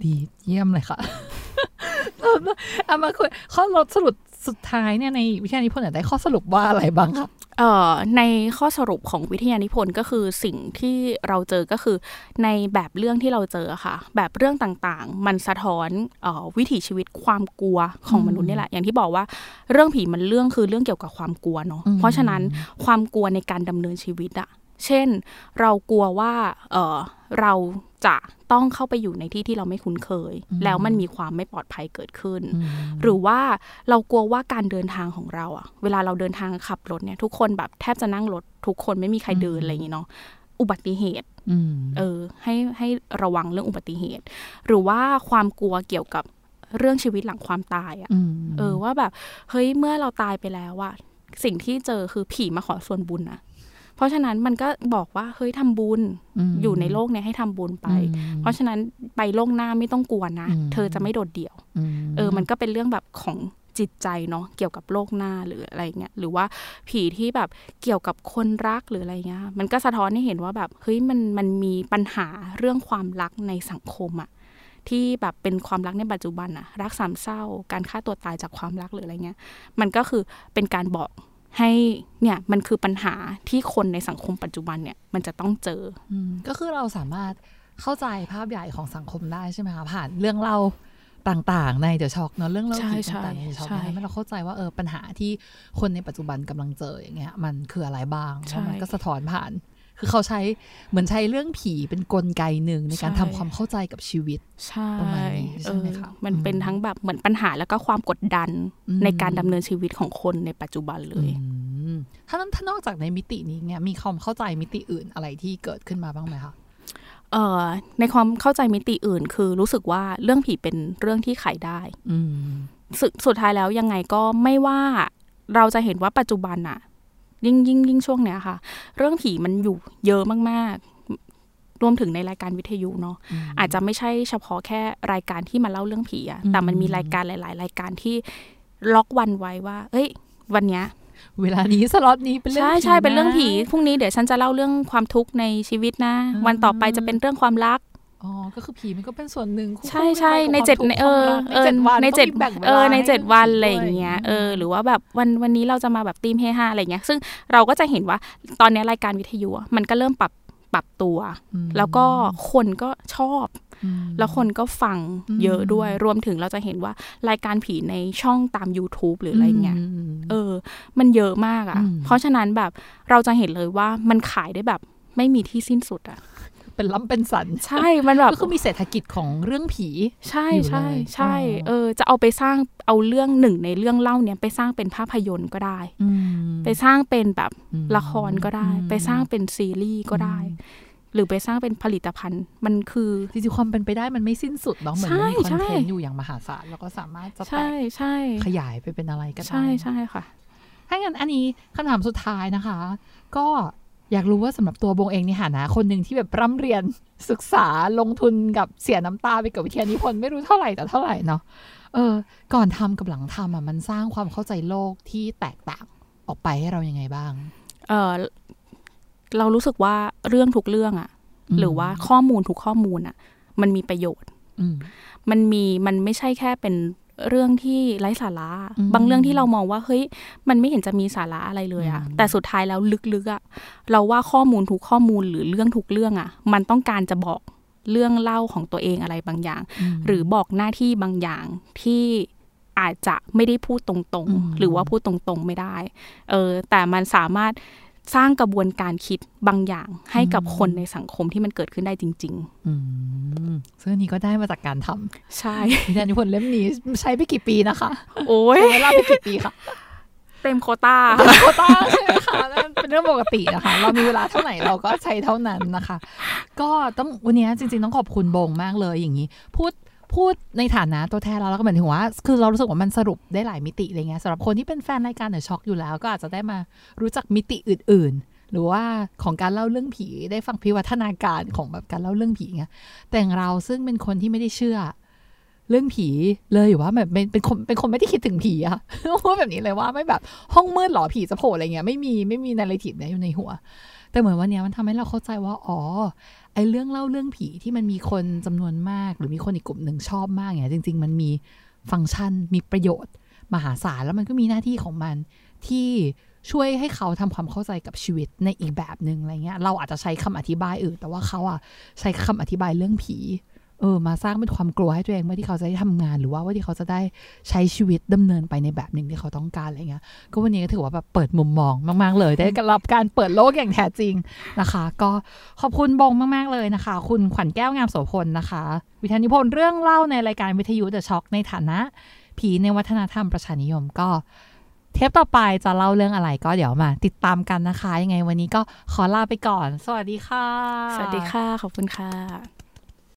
ดีเยี่ยมเลยค่ะเอามาคุยเขาเราสรุป สุดท้ายเนี่ยในวิทยานิพนธ์เนี่ยได้ข้อสรุปว่าอะไรบ้างคะเอ่อในข้อสรุปของวิทยานิพนธ์ก็คือสิ่งที่เราเจอก็คือ ในแบบเรื่องที่เราเจอค่ะ แบบเรื่องต่างๆ มันสะท้อนเออวิถีชีวิตความกลัวของมนุษย์นี่แหละ อย่างที่บอกว่าเรื่องผีมันเรื่องคือเรื่องเกี่ยวกับความกลัวเนาะเพราะฉะนั้นความกลัวในการดำเนินชีวิตอะเช่น เรากลัวว่าเออเรา จะต้องเข้าไปอยู่ในที่ที่เราไม่คุ้นเคย แล้วมันมีความไม่ปลอดภัยเกิดขึ้น หรือว่าเรากลัวว่าการเดินทางของเราอะเวลาเราเดินทางขับรถเนี่ย ทุกคนแบบแทบจะนั่งรถ ทุกคนไม่มีใครเดินอะไรอย่างงี้เนาะอุบัติเหตุอืมเออ ให้ให้ระวังเรื่องอุบัติเหตุ หรือว่าความกลัวเกี่ยวกับเรื่องชีวิตหลังความตายอะอืมเออว่าแบบเฮ้ยเมื่อเราตายไปแล้วอะสิ่งที่เจอคือผีมาขอส่วนบุญอะ เพราะฉะนั้นมันก็บอกว่าเฮ้ยทำบุญมอยู่ในโลกเนี้ยให้ทำบุญไปอืมเพราะฉะนั้นไปโลกหน้าไม่ต้องกลัวนะอืมเธอจะไม่โดดเดี่ยวอืมเออ มันก็เป็นเรื่องแบบของจิตใจเนาะเกี่ยวกับโลกหน้าหรืออะไรเงี้ยหรือว่าผีที่แบบเกี่ยวกับคนรักหรืออะไรเงี้ยมันก็สะท้อนให้เห็นว่าแบบเฮ้ยมันมันมีปัญหาเรื่องความรักในสังคมอะที่แบบเป็นความรักในปัจจุบันอะรักสามเศร้า การฆ่าตัวตายจากความรักหรืออะไรเงี้ยมันก็คือเป็นการบอก ให้เนี่ยมันคือปัญหาที่คนในสังคมปัจจุบันเนี่ยมันจะต้องเจออืมก็คือเราสามารถเข้าใจภาพใหญ่ของสังคมได้ใช่ไหมคะผ่านเรื่องเล่าต่างๆ ในเดอะช็อกเนาะเรื่องเล่าผีใช่ต่างๆในเดอะช็อกใช่ให้เราเข้าใจว่าเออปัญหาที่คนในปัจจุบันกำลังเจออย่างเงี้ยมันคืออะไรบ้างใช่แล้วมันก็สะท้อนผ่าน คือเขาใช้เหมือนใช้เรื่องผีเป็นกลไกหนึ่งในการใช่ทำความเข้าใจกับชีวิตใช่ประมาณนี้ใช่ไหมคะเออมันเป็นอืมทั้งแบบเหมือนปัญหาแล้วก็ความกดดันอืมในการดำเนินชีวิตของคนในปัจจุบันเลยอืมถ้านั้นถ้านอกจากในมิตินี้เนี่ยมีความเข้าใจมิติอื่นอะไรที่เกิดขึ้นมาบ้างไหมคะเอ่อในความเข้าใจมิติอื่น คือรู้สึกว่าเรื่องผีเป็นเรื่องที่ขายได้อืมสดสุดท้ายแล้วยังไงก็ไม่ว่าเราจะเห็นว่าปัจจุบันอะ ยิ่งยิ่งยิ่งช่วงเนี้ยค่ะ เรื่องผีมันอยู่เยอะมากๆ รวมถึงในรายการวิทยุเนาะอาจจะไม่ใช่เฉพาะแค่รายการที่มาเล่าเรื่องผีอะแต่มันมีรายการหลาย ๆ รายการที่ล็อกวันไว้ว่า เอ้ย วันเนี้ยเวลานี้สล็อตนี้เป็นเรื่องใช่ผีใช่เป็นเรื่องผีนะพรุ่งนี้เดี๋ยวฉันจะเล่าเรื่องความทุกข์ในชีวิตนะอืมวันต่อไปจะเป็นเรื่องความรัก อ๋อ ก็คือผีมันก็เป็นส่วนหนึ่งคู่ใช่คู่ใช่กัในบความเจ็ดทุกข์ในเออความรักเออวันในเจ็ดต้องมีแบ่งวลาเออในเจ็ดวันให้อะไรอย่างเงี้ยเออหรือว่าแบบวันวันนี้เราจะมาแบบตีมเฮฮาอะไรเงี้ย ซึ่งเราก็จะเห็นว่าตอนเนี้ยรายการวิทยุอะมันก็เริ่มปรับปรับตัวอืมแล้วก็คนก็ชอบอืมแล้วคนก็ฟังอืมเยอะด้วยรวมถึงเราจะเห็นว่ารายการผีในช่องตาม YouTube หรืออะไรเงี้ยมเออ มันเยอะมากอะ่ะอืมเพราะฉะนั้นแบบเราจะเห็นเลยว่ามันขายได้แบบไม่มีที่สิ้นสุดอะ่ะ เป็นล้ำเป็นสัน ใช่มันแบบก็คือมีเศรษฐกิจของเรื่องผี ใช่อยู่ใช่เลยใช่อ๋อเออจะเอาไปสร้างเอาเรื่องหนึ่งในเรื่องเล่าเนี้ยไปสร้างเป็นภาพยนตร์ก็ได้อืมไปสร้างเป็นแบบอืมละครก็ได้อืมไปสร้างเป็นซีรีส์ก็ได้ หรือไปสร้างเป็นผลิตภัณฑ์ มันคือจริงๆความเป็นไปได้มันไม่สิ้นสุดเนาะเหมือนใช่มันมีคอนใช่เทนต์อยู่อย่างมหาศาลแล้วก็สามารถจะแตใช่กใช่ขยายไปเป็นอะไรก็ได้ใช่ใช่ค่ะถ้างั้นอันนี้คำถามสุดท้ายนะคะ ก็ อยากรู้ว่าสำหรับตัวบงเองในฐานะคนหนึ่งที่แบบร่ำเรียนศึกษาลงทุนกับเสียน้ำตาไปกับวิทยานิพนธ์ไม่รู้เท่าไหร่แต่เท่าไหร่เนาะเออ ก่อนทำกับหลังทำอะมันสร้างความเข้าใจโลกที่แตกต่างออกไปให้เรายังไงบ้าง เออเรารู้สึกว่าเรื่องทุกเรื่องอะอืมหรือว่าข้อมูลทุกข้อมูลอะมันมีประโยชน์อืมมันมีมันไม่ใช่แค่เป็น เรื่องที่ไร้สาระอืมบางเรื่องที่เรามองว่าเฮ้ยมันไม่เห็นจะมีสาระอะไรเลยอะอืมแต่สุดท้ายแล้วลึกๆอะเราว่าข้อมูลทุกข้อมูลหรือเรื่องทุกเรื่องอะมันต้องการจะบอกเรื่องเล่าของตัวเองอะไรบางอย่างมหรือบอกหน้าที่บางอย่างที่อาจจะไม่ได้พูดตรงอืมๆหรือว่าพูดตรงๆไม่ได้ เออแต่มันสามารถ สร้างกระบวนการคิดบางอย่างให้กับคนในสังคมที่มันเกิดขึ้นได้จริงอืมซึ่งอันนี้ก็ได้มาจากการทำๆใช่วิทยานิพนธ์เล่มนี้ใช้ไปกี่ปีนะคะ โอ้ยใช้เวลาไปกี่ปีคะเต็มโควต้าโควต้าใช่ไหมคะนั่นเป็นเรื่องปกตินะคะ เรามีเวลาเท่าไหร่เราก็ใช้เท่านั้นนะคะ ก็ต้องวันนี้จริง ๆ ต้องขอบคุณบงมากเลยอย่างนี้ พูด พูดในฐานะตัวแทนเราแล้วก็เหมือนถึงว่า คือเรารู้สึกว่ามันสรุปได้หลายมิติอะไรเงี้ยสำหรับคนที่เป็นแฟนรายการเดอะช็อกอยู่แล้ว ก็อาจจะได้มารู้จักมิติอื่น ๆ หรือว่าของการเล่าเรื่องผีได้ฟังพิวัฒนาการของแบบการเล่าเรื่องผีเงี้ยแต่เราซึ่งเป็นคนที่ไม่ได้เชื่อเรื่องผีเลยว่าแบบเป็นเป็นคนเป็นคนไม่ได้คิดถึงผีอะพูดแบบนี้เลยว่าไม่แบบห้องมืดหรอผีจะโผล่อะไรเงี้ยไม่มีไม่มีนาร์เรทีฟเนี่ยอยู่ในหัว แต่เหมือนวันเนี้ยมันทำให้เราเข้าใจว่าอ๋อ ไอ้เรื่องเล่าเรื่องผีที่มันมีคนจำนวนมาก หรือมีคนอีกกลุ่มหนึ่งชอบมากเนี่ยจริง ๆ มันมีฟังก์ชันมีประโยชน์ มหาศาลแล้วมันก็มีหน้าที่ของมันที่ช่วยให้เขาทำความเข้าใจกับชีวิตในอีกแบบหนึ่งอะไรเงี้ย เราอาจจะใช้คำอธิบายอื่น แต่ว่าเขาอะใช้คำอธิบายเรื่องผี เออมาสร้างเป็นความกลัวให้ตัวเองเมื่อที่เขาจะได้ทำงานหรือว่าว่าที่เขาจะได้ใช้ชีวิตดำเนินไปในแบบหนึ่งที่เขาต้องการอะไรเงี้ยก็วันนี้ก็ถือว่าแบบเปิดมุมมองมาก ๆ เลยได้รับการเปิดโลกอย่างแท้จริงนะคะ ก็ขอบคุณบงมาก ๆ เลยนะคะ คุณขวัญแก้วงามโสพลนะคะ วิทยานิพนธ์เรื่องเล่าในรายการวิทยุเดอะช็อคในฐานะ ผีในวัฒนธรรมประชานิยมก็เทปต่อไปจะเล่าเรื่องอะไรก็เดี๋ยวมา ติดตามกันนะคะ ยังไงวันนี้ก็ขอลาไปก่อน สวัสดีค่ะ สวัสดีค่ะ ขอบคุณค่ะ